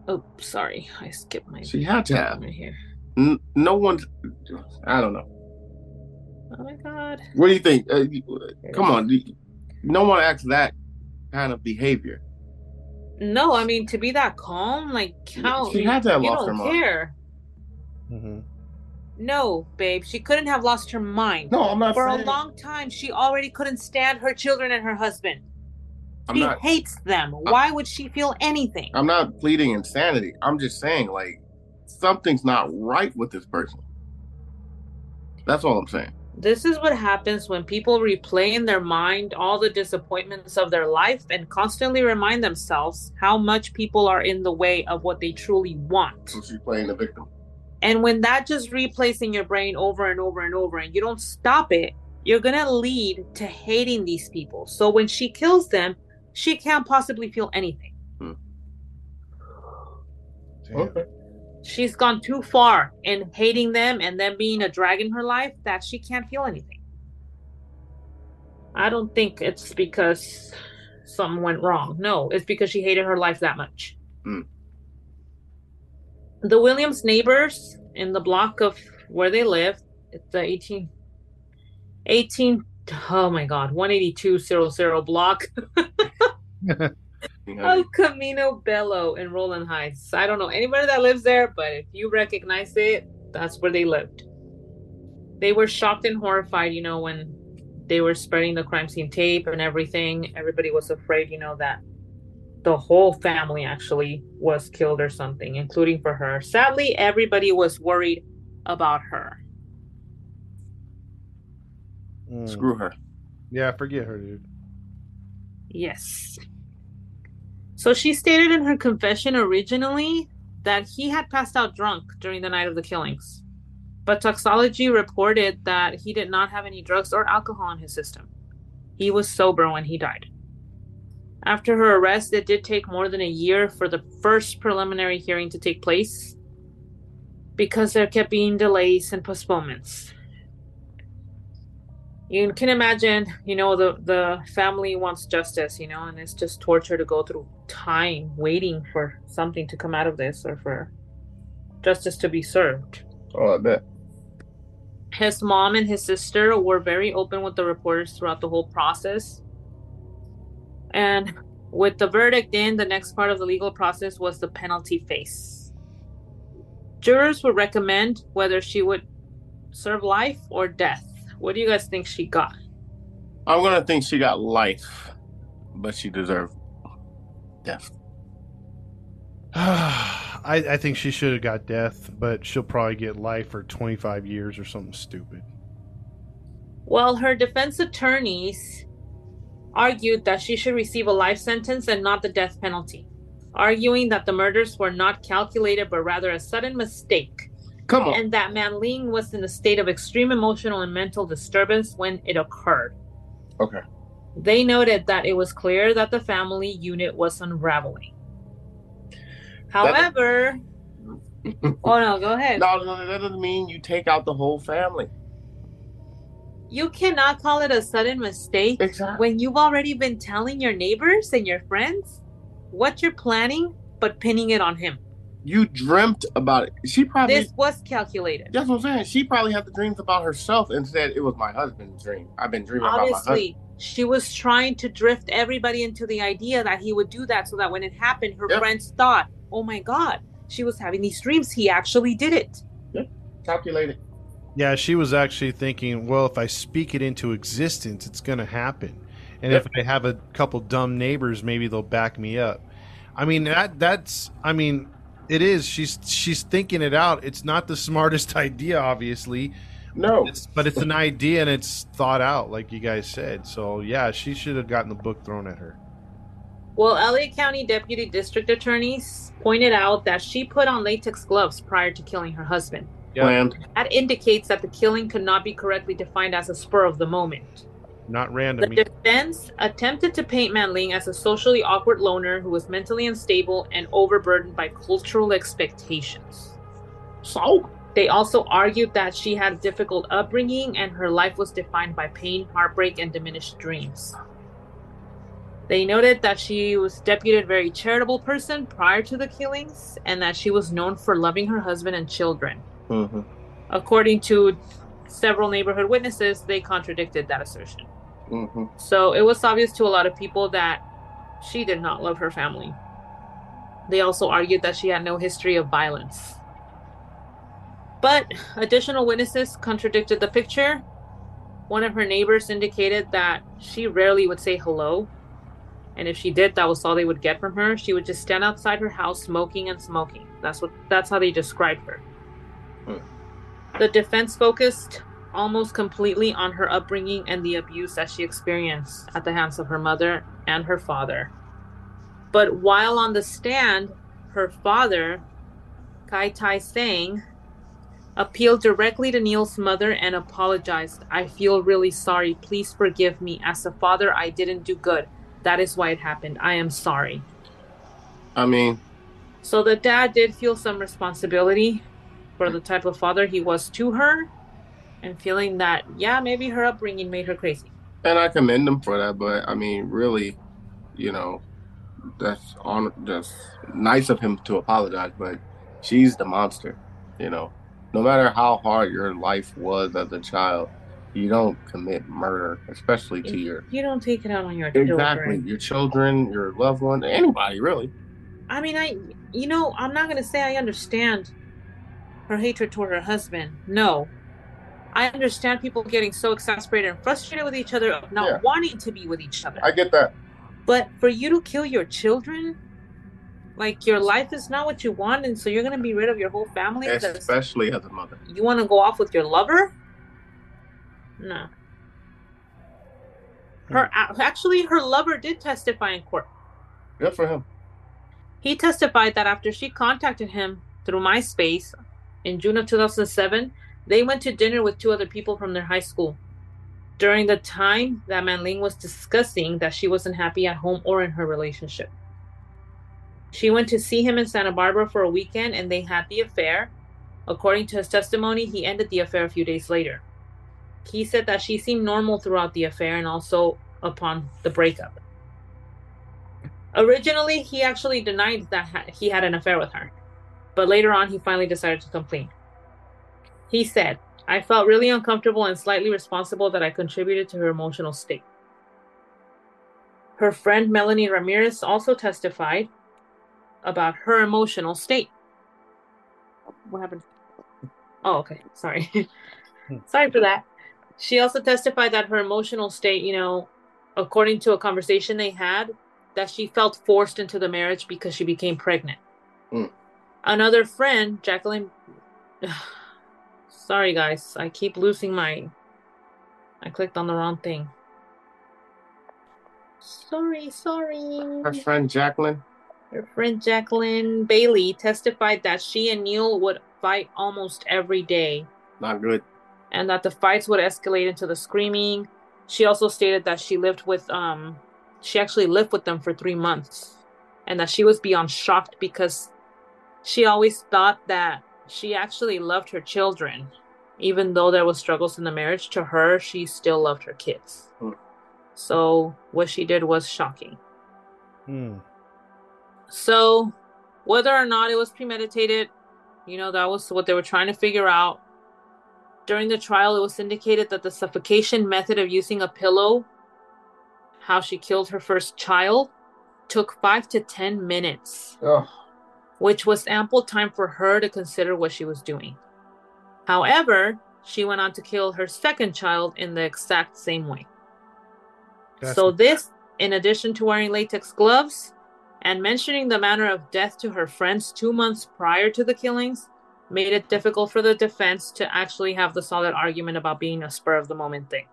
Oh, sorry, I skipped my She had to have. right here. N- no one's. I don't know. Oh my god. What do you think? Uh, come on. No one acts that kind of behavior. No, I mean to be that calm, like how She had to have lost her don't mind. care. Mhm. No, babe, she couldn't have lost her mind. No, I'm not For a long time, she already couldn't stand her children and her husband. I'm She not. hates them. Why would she feel anything? I'm not pleading insanity. I'm just saying, like, something's not right with this person. That's all I'm saying. This is what happens when people replay in their mind all the disappointments of their life and constantly remind themselves how much people are in the way of what they truly want. So she's playing the victim. And when that just replays in your brain over and over and over and you don't stop it, you're going to lead to hating these people. So when she kills them, she can't possibly feel anything. Damn. She's gone too far in hating them and them being a drag in her life that she can't feel anything. I don't think it's because something went wrong. No, it's because she hated her life that much. Hmm. The Williams neighbors in the block of where they live, it's the 18, 18, oh my God, 18200 block (laughs) of Camino Bello in Rowland Heights. I don't know anybody that lives there, but if you recognize it, that's where they lived. They were shocked and horrified, you know, when they were spreading the crime scene tape and everything. Everybody was afraid, you know, that the whole family actually was killed or something, including for her. Sadly, everybody was worried about her. Mm. Screw her. Yeah, forget her, dude. Yes. So she stated in her confession originally that he had passed out drunk during the night of the killings. But toxology reported that he did not have any drugs or alcohol in his system. He was sober when he died. After her arrest, it did take more than a year for the first preliminary hearing to take place because there kept being delays and postponements. You can imagine, you know, the the family wants justice, you know, and it's just torture to go through time waiting for something to come out of this or for justice to be served. Oh, I bet. His mom and his sister were very open with the reporters throughout the whole process. And with the verdict in, the next part of the legal process was the penalty phase. Jurors would recommend whether she would serve life or death. What do you guys think she got? I'm gonna think she got life, but she deserved death. (sighs) I, I think she should have got death, but she'll probably get life for 25 years or something stupid. Well, her defense attorneys argued that she should receive a life sentence and not the death penalty, arguing that the murders were not calculated but rather a sudden mistake, Come on. and that Manling was in a state of extreme emotional and mental disturbance when it occurred. Okay. They noted that it was clear that the family unit was unraveling. However, (laughs) oh no, go ahead. No, no, that doesn't mean you take out the whole family. You cannot call it a sudden mistake Exactly. when you've already been telling your neighbors and your friends what you're planning, but pinning it on him. You dreamt about it. She probably. This was calculated. That's what I'm saying. She probably had the dreams about herself and said it was my husband's dream. I've been dreaming about my husband. Obviously, she was trying to drift everybody into the idea that he would do that so that when it happened, her Yep. friends thought, oh my God, she was having these dreams. He actually did it. Yep. Calculated. Yeah, she was actually thinking, well, if I speak it into existence, it's going to happen. And Yep. if I have a couple dumb neighbors, maybe they'll back me up. I mean, that that's I mean, it is. She's she's thinking it out. It's not the (laughs) smartest idea obviously, No. it's, but it's an idea and it's thought out like you guys said. So, yeah, she should have gotten the book thrown at her. Well, LA County Deputy District Attorneys pointed out that she put on latex gloves prior to killing her husband. Yeah. Planned. That indicates that the killing could not be correctly defined as a spur of the moment. Not randomly. The defense attempted to paint Manling as a socially awkward loner who was mentally unstable and overburdened by cultural expectations. So They also argued that she had a difficult upbringing and her life was defined by pain, heartbreak, and diminished dreams. They noted that she was deputed a very charitable person prior to the killings and that she was known for loving her husband and children. Hmm According to several neighborhood witnesses, they contradicted that assertion. hmm So it was obvious to a lot of people that she did not love her family. They also argued that she had no history of violence. But additional witnesses contradicted the picture. One of her neighbors indicated that she rarely would say hello. And if she did, that was all they would get from her. She would just stand outside her house smoking and smoking. That's what that's how they described her. Hmm. The defense focused almost completely on her upbringing and the abuse that she experienced at the hands of her mother and her father. But while on the stand, her father, Kai Tai Tsang, appealed directly to Neal's mother and apologized. I feel really sorry. Please forgive me. As a father, I didn't do good. That is why it happened. I am sorry. I mean, So the dad did feel some responsibility for the type of father he was to her and feeling that, yeah, maybe her upbringing made her crazy. and I commend him for that, but I mean, really, you know, that's on that's nice of him to apologize, but she's the monster, you know. No matter how hard your life was as a child, you don't commit murder, especially to your You don't take it out on your exactly children. your children, your loved one, anybody really. I mean, I, you know, I'm not going to say I understand her hatred toward her husband. No. I understand people getting so exasperated and frustrated with each other of not Yeah. wanting to be with each other. I get that. But for you to kill your children, like your life is not what you want, and so you're gonna be rid of your whole family Especially as a mother. you want to go off with your lover. No. Her hmm. actually, her lover did testify in court. Good for him. He testified that after she contacted him through MySpace in June of 2007, they went to dinner with two other people from their high school. During the time that Manling was discussing that she wasn't happy at home or in her relationship. She went to see him in Santa Barbara for a weekend and they had the affair. According to his testimony, he ended the affair a few days later. He said that she seemed normal throughout the affair and also upon the breakup. Originally, he actually denied that he had an affair with her, but later on, he finally decided to complain. He said, I felt really uncomfortable and slightly responsible that I contributed to her emotional state. Her friend Melanie Ramirez also testified about her emotional state. What happened? Oh, okay. Sorry. (laughs) Sorry for that. She also testified that her emotional state, you know, according to a conversation they had, that she felt forced into the marriage because she became pregnant. Mm. Another friend, Jacqueline. (sighs) Sorry, guys. I keep losing my. I clicked on the wrong thing. Sorry, sorry. Her friend Jacqueline. Her friend Jacqueline Bailey testified that she and Neal would fight almost every day Not good. and that the fights would escalate into the screaming. She also stated that she lived with um she actually lived with them for 3 months and that she was beyond shocked because she always thought that she actually loved her children even though there was struggles in the marriage to her she still loved her kids. Hmm. So what she did was shocking. Hmm. So, whether or not it was premeditated, you know, that was what they were trying to figure out. During the trial, it was indicated that the suffocation method of using a pillow, how she killed her first child, took five to 10 minutes. Oh, which was ample time for her to consider what she was doing. However, she went on to kill her second child in the exact same way. So, this, in addition to wearing latex gloves and mentioning the manner of death to her friends two months prior to the killings, made it difficult for the defense to actually have the solid argument about being a spur of the moment thing.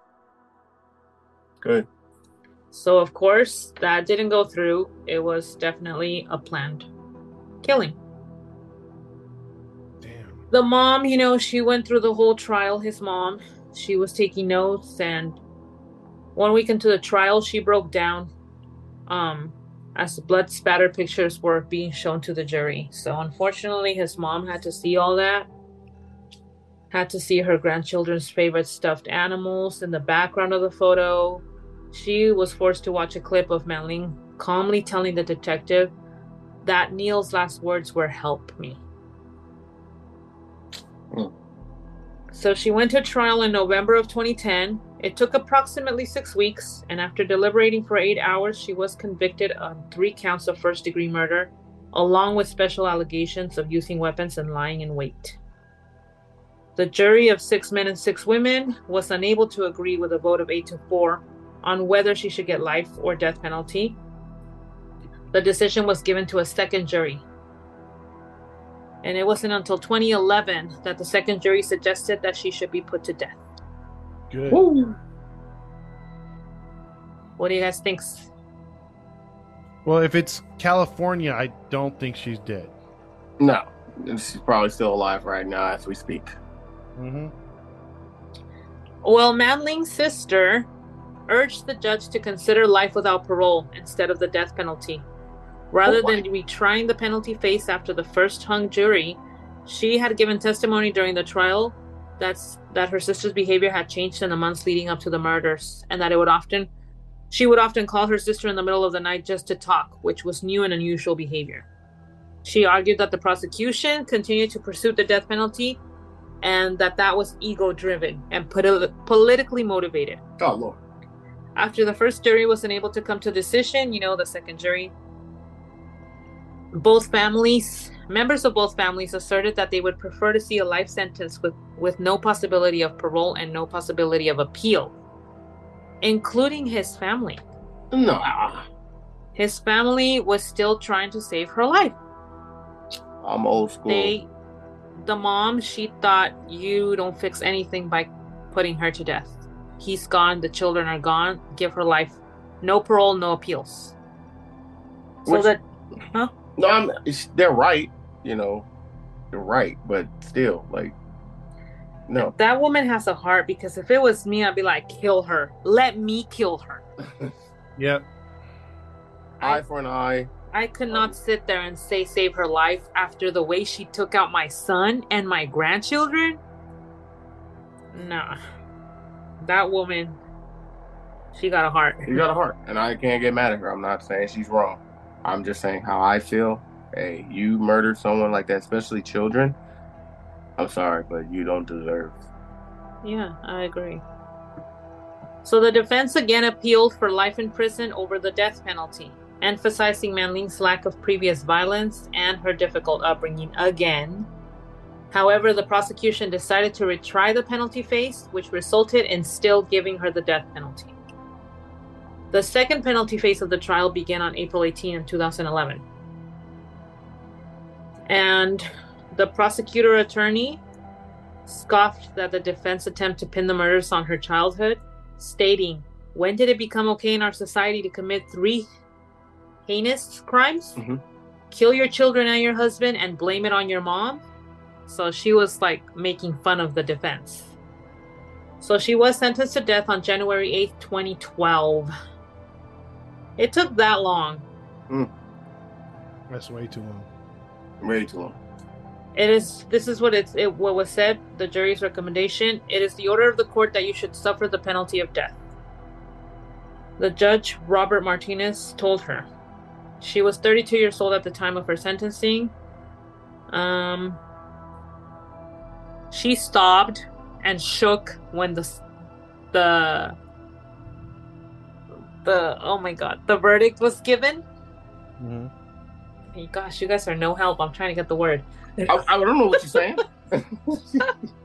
Good. So, of course, that didn't go through. It was definitely a planned killing. Damn. The mom, you know, she went through the whole trial, his mom. She was taking notes, and one week into the trial, she broke down um, as the blood spatter pictures were being shown to the jury. So, unfortunately, his mom had to see all that. Had to see her grandchildren's favorite stuffed animals in the background of the photo. She was forced to watch a clip of Manling calmly telling the detective that Neal's last words were, Help me. Hmm. So she went to trial in November of 2010. It took approximately six weeks, and after deliberating for eight hours, she was convicted on three counts of first degree murder, along with special allegations of using weapons and lying in wait. The jury of six men and six women was unable to agree with a vote of eight to four on whether she should get life or death penalty. The decision was given to a second jury, and it wasn't until 2011 that the second jury suggested that she should be put to death. Good. What do you guys think? Well, if it's California, I don't think she's dead. No, she's probably still alive right now as we speak. Mm-hmm. Well, Manling's sister urged the judge to consider life without parole instead of the death penalty. Rather Oh, than retrying the penalty phase after the first hung jury, she had given testimony during the trial that's that her sister's behavior had changed in the months leading up to the murders and that it would often she would often call her sister in the middle of the night just to talk, which was new and unusual behavior. She argued that the prosecution continued to pursue the death penalty and that that was ego driven and politi- politically motivated. Oh Lord. After the first jury was unable to come to a decision, you know, the second jury, both families, members of both families asserted that they would prefer to see a life sentence with, with no possibility of parole and no possibility of appeal, including his family. No. His family was still trying to save her life. I'm old school. They, the mom, she thought you don't fix anything by putting her to death. He's gone, the children are gone, give her life. No parole, no appeals. So Which- that No, I'm, it's, they're right. You know, they're right, but still, like, no. that woman has a heart because if it was me, I'd be like, kill her. Let me kill her. (laughs) Yep. eye for an eye. I could not um, sit there and say save her life after the way she took out my son and my grandchildren. Nah. That woman, she got a heart. You got a heart, and I can't get mad at her. I'm not saying she's wrong. I'm just saying how I feel. Hey, you murdered someone like that, especially children. I'm sorry, but you don't deserve. Yeah, I agree. So the defense again appealed for life in prison over the death penalty, emphasizing Manling's lack of previous violence and her difficult upbringing again. However, the prosecution decided to retry the penalty phase, which resulted in still giving her the death penalty. The second penalty phase of the trial began on April 18 in 2011. And the prosecutor attorney scoffed that the defense attempt to pin the murders on her childhood, stating, When did it become okay in our society to commit three heinous crimes? Mhm. Kill your children and your husband and blame it on your mom? So she was like making fun of the defense. So she was sentenced to death on January 8th, 2012. It took that long. That's way too long. Way too long. It is. This is what it's. It, what was said. The jury's recommendation. It is the order of the court that you should suffer the penalty of death. The judge, Robert Martinez, told her. She was 32 years old at the time of her sentencing. Um, she stopped and shook when the the the oh my god the verdict was given hmm Gosh, you guys are no help. I'm trying to get the word. I, I don't know what you're saying. (laughs)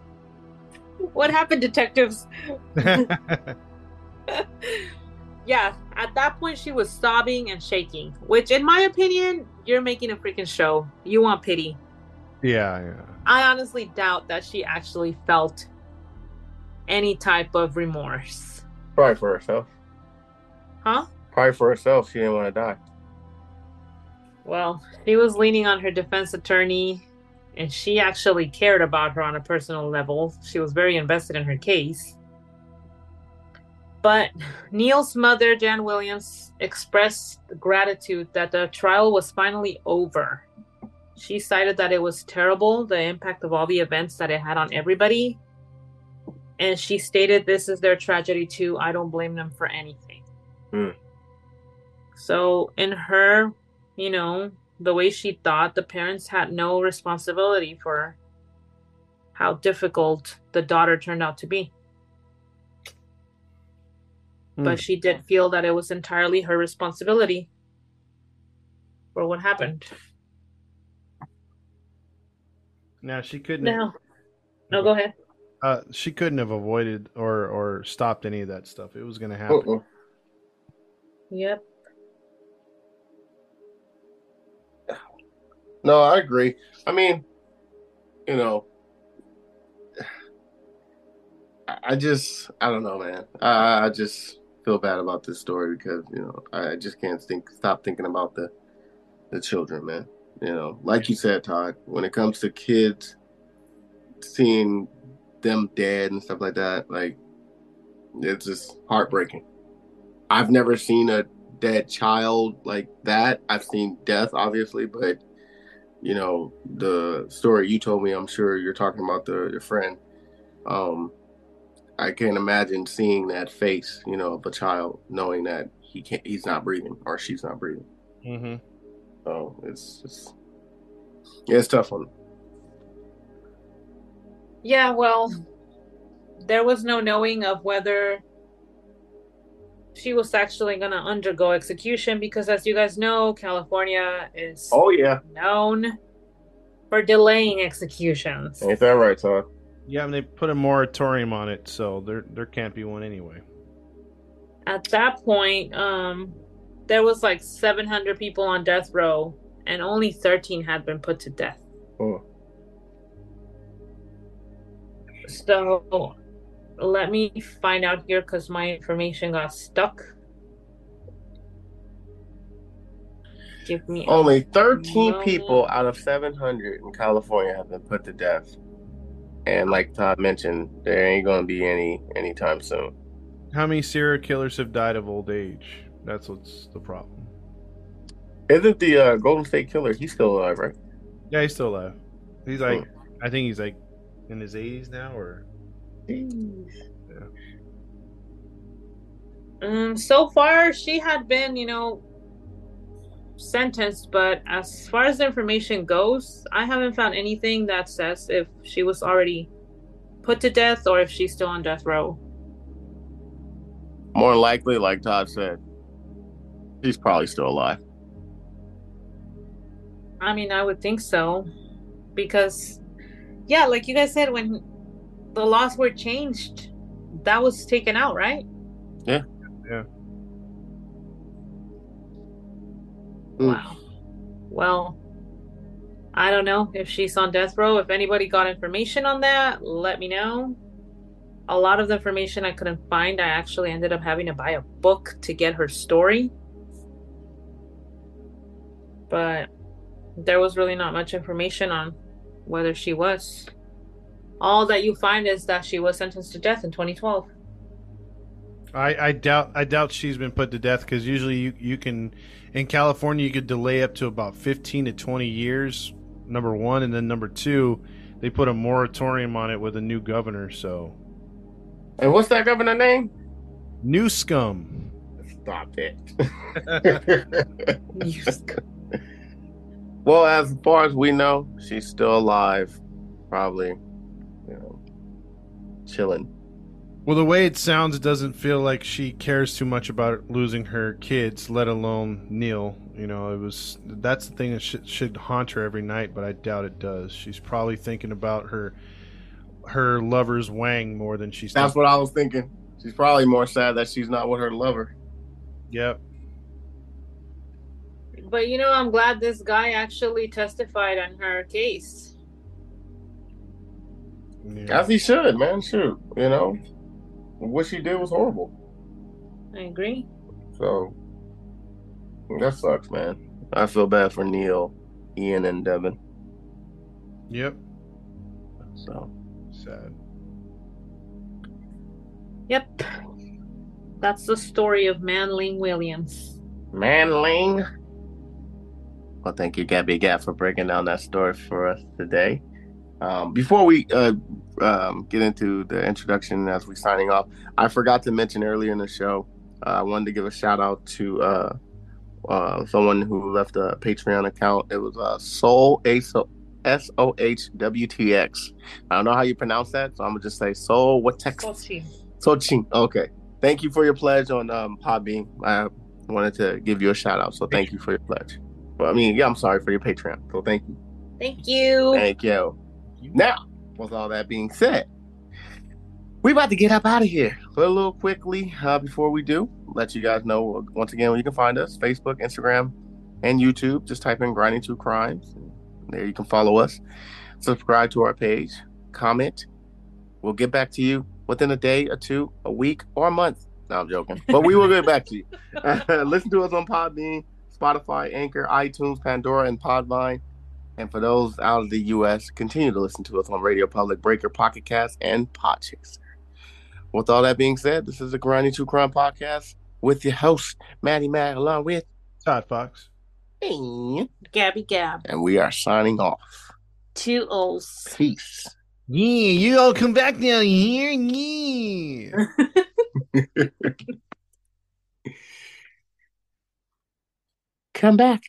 What happened, detectives? (laughs) yeah, at that point, she was sobbing and shaking, which, in my opinion, you're making a freaking show. You want pity. yeah, yeah. I honestly doubt that she actually felt any type of remorse. Probably for herself. Huh? Probably for herself. She didn't want to die. Well, she was leaning on her defense attorney, and she actually cared about her on a personal level. She was very invested in her case. But Neal's mother, Jan Williams, expressed gratitude that the trial was finally over. She cited that it was terrible, the impact of all the events that it had on everybody. And she stated, This is their tragedy too. I don't blame them for anything. Hmm. So, in her, you know, the way she thought, the parents had no responsibility for how difficult the daughter turned out to be. Hmm. But she did feel that it was entirely her responsibility for what happened. Now she couldn't. Now, no, go ahead. Uh, she couldn't have avoided or or stopped any of that stuff. It was going to happen. Uh-uh. Yep. No, I agree. I mean, you know, I just, I don't know, man. I, I just feel bad about this story because you know I just can't think, stop thinking about the the children, man. You know, like you said, Todd. When it comes to kids, seeing them dead and stuff like that, like it's just heartbreaking. I've never seen a dead child like that. I've seen death, obviously, but you know the story you told me i'm sure you're talking about the your friend um i can't imagine seeing that face you know of a child knowing that he can't he's not breathing or she's not breathing Mm-hmm. so it's just, yeah it's tough on Yeah, well, there was no knowing of whether she was actually going to undergo execution because, as you guys know, California is oh yeah known for delaying executions. ain't that right todd Yeah, and they put a moratorium on it, so there there can't be one anyway. At that point, um, there was like 700 people on death row, and only 13 had been put to death. Oh. So let me find out here because my information got stuck. Give me only 13 No. people out of 700 in california have been put to death and like todd mentioned there ain't gonna be any anytime soon How many serial killers have died of old age? That's what's the problem. isn't the uh, golden state killer he's still alive right Yeah, he's still alive. He's like, I think he's like in his 80s now, or Um, so far, she had been, you know, sentenced, but as far as the information goes, I haven't found anything that says if she was already put to death or if she's still on death row. More likely, like Todd said, he's probably still alive. I mean, I would think so. Because, yeah, like you guys said, when the laws were changed, that was taken out, right? Yeah. Yeah. Wow. Well, I don't know if she's on death row. If anybody got information on that, let me know. A lot of the information I couldn't find, I actually ended up having to buy a book to get her story. But there was really not much information on whether she was. All that you find is that she was sentenced to death in 2012. I, I doubt I doubt she's been put to death because usually you you can in California you could delay up to about fifteen to twenty years. Number one, and then number two, they put a moratorium on it with a new governor. So And what's that governor name? new scum. Stop it. (laughs) well, as far as we know, she's still alive. Probably, you know, chilling. Well, the way it sounds, it doesn't feel like she cares too much about losing her kids, let alone Neal. You know, it was that's the thing that should, should haunt her every night, but I doubt it does. She's probably thinking about her her lover's Wang more than she's. That's what I was thinking. She's probably more sad that she's not with her lover. Yep. But you know, I'm glad this guy actually testified on her case. Yeah. As he should, man. Shoot, you know, what she did was horrible. I agree. So that sucks, man. I feel bad for Neal, Ian, and Devon. Yep. So Sad. Yep. That's the story of Manling Williams. Manling. Well, thank you, Gabby Gap, for breaking down that story for us today. Um, before we uh, um, get into the introduction as we signing off, I forgot to mention earlier in the show. Uh, I wanted to give a shout out to uh, uh, someone who left a Patreon account. It was uh, Soul S O H W T X. I don't know how you pronounce that, so I'm gonna just say Soul what text Sochi. Sochi. Okay. Thank you for your pledge on um, Podbean. I wanted to give you a shout out, so thank you for your pledge. Well, I mean, yeah, I'm sorry for your Patreon. So thank you. Thank you. Thank you. Now, with all that being said, we're about to get up out of here. But a little quickly, uh, before we do, let you guys know once again where you can find us: Facebook, Instagram, and YouTube. Just type in "Grinding True Crimes." There you can follow us. Subscribe to our page. Comment. We'll get back to you within a day or two, a week, or a month. No, I'm joking. But we will get back to you. (laughs) Listen to us on Podbean, Spotify, Anchor, iTunes, Pandora, and Podvine. And for those out of the U.S., continue to listen to us on Radio Public, Breaker, Pocket Cast, and Podchaser. With all that being said, this is the Grinding True Crime Podcast with your host, Matty Matt, along with Todd Fox. me. Gabby Gab. And we are signing off. Two O's. Peace. Yeah, you all come back now here. Yeah. (laughs) (laughs) Come back.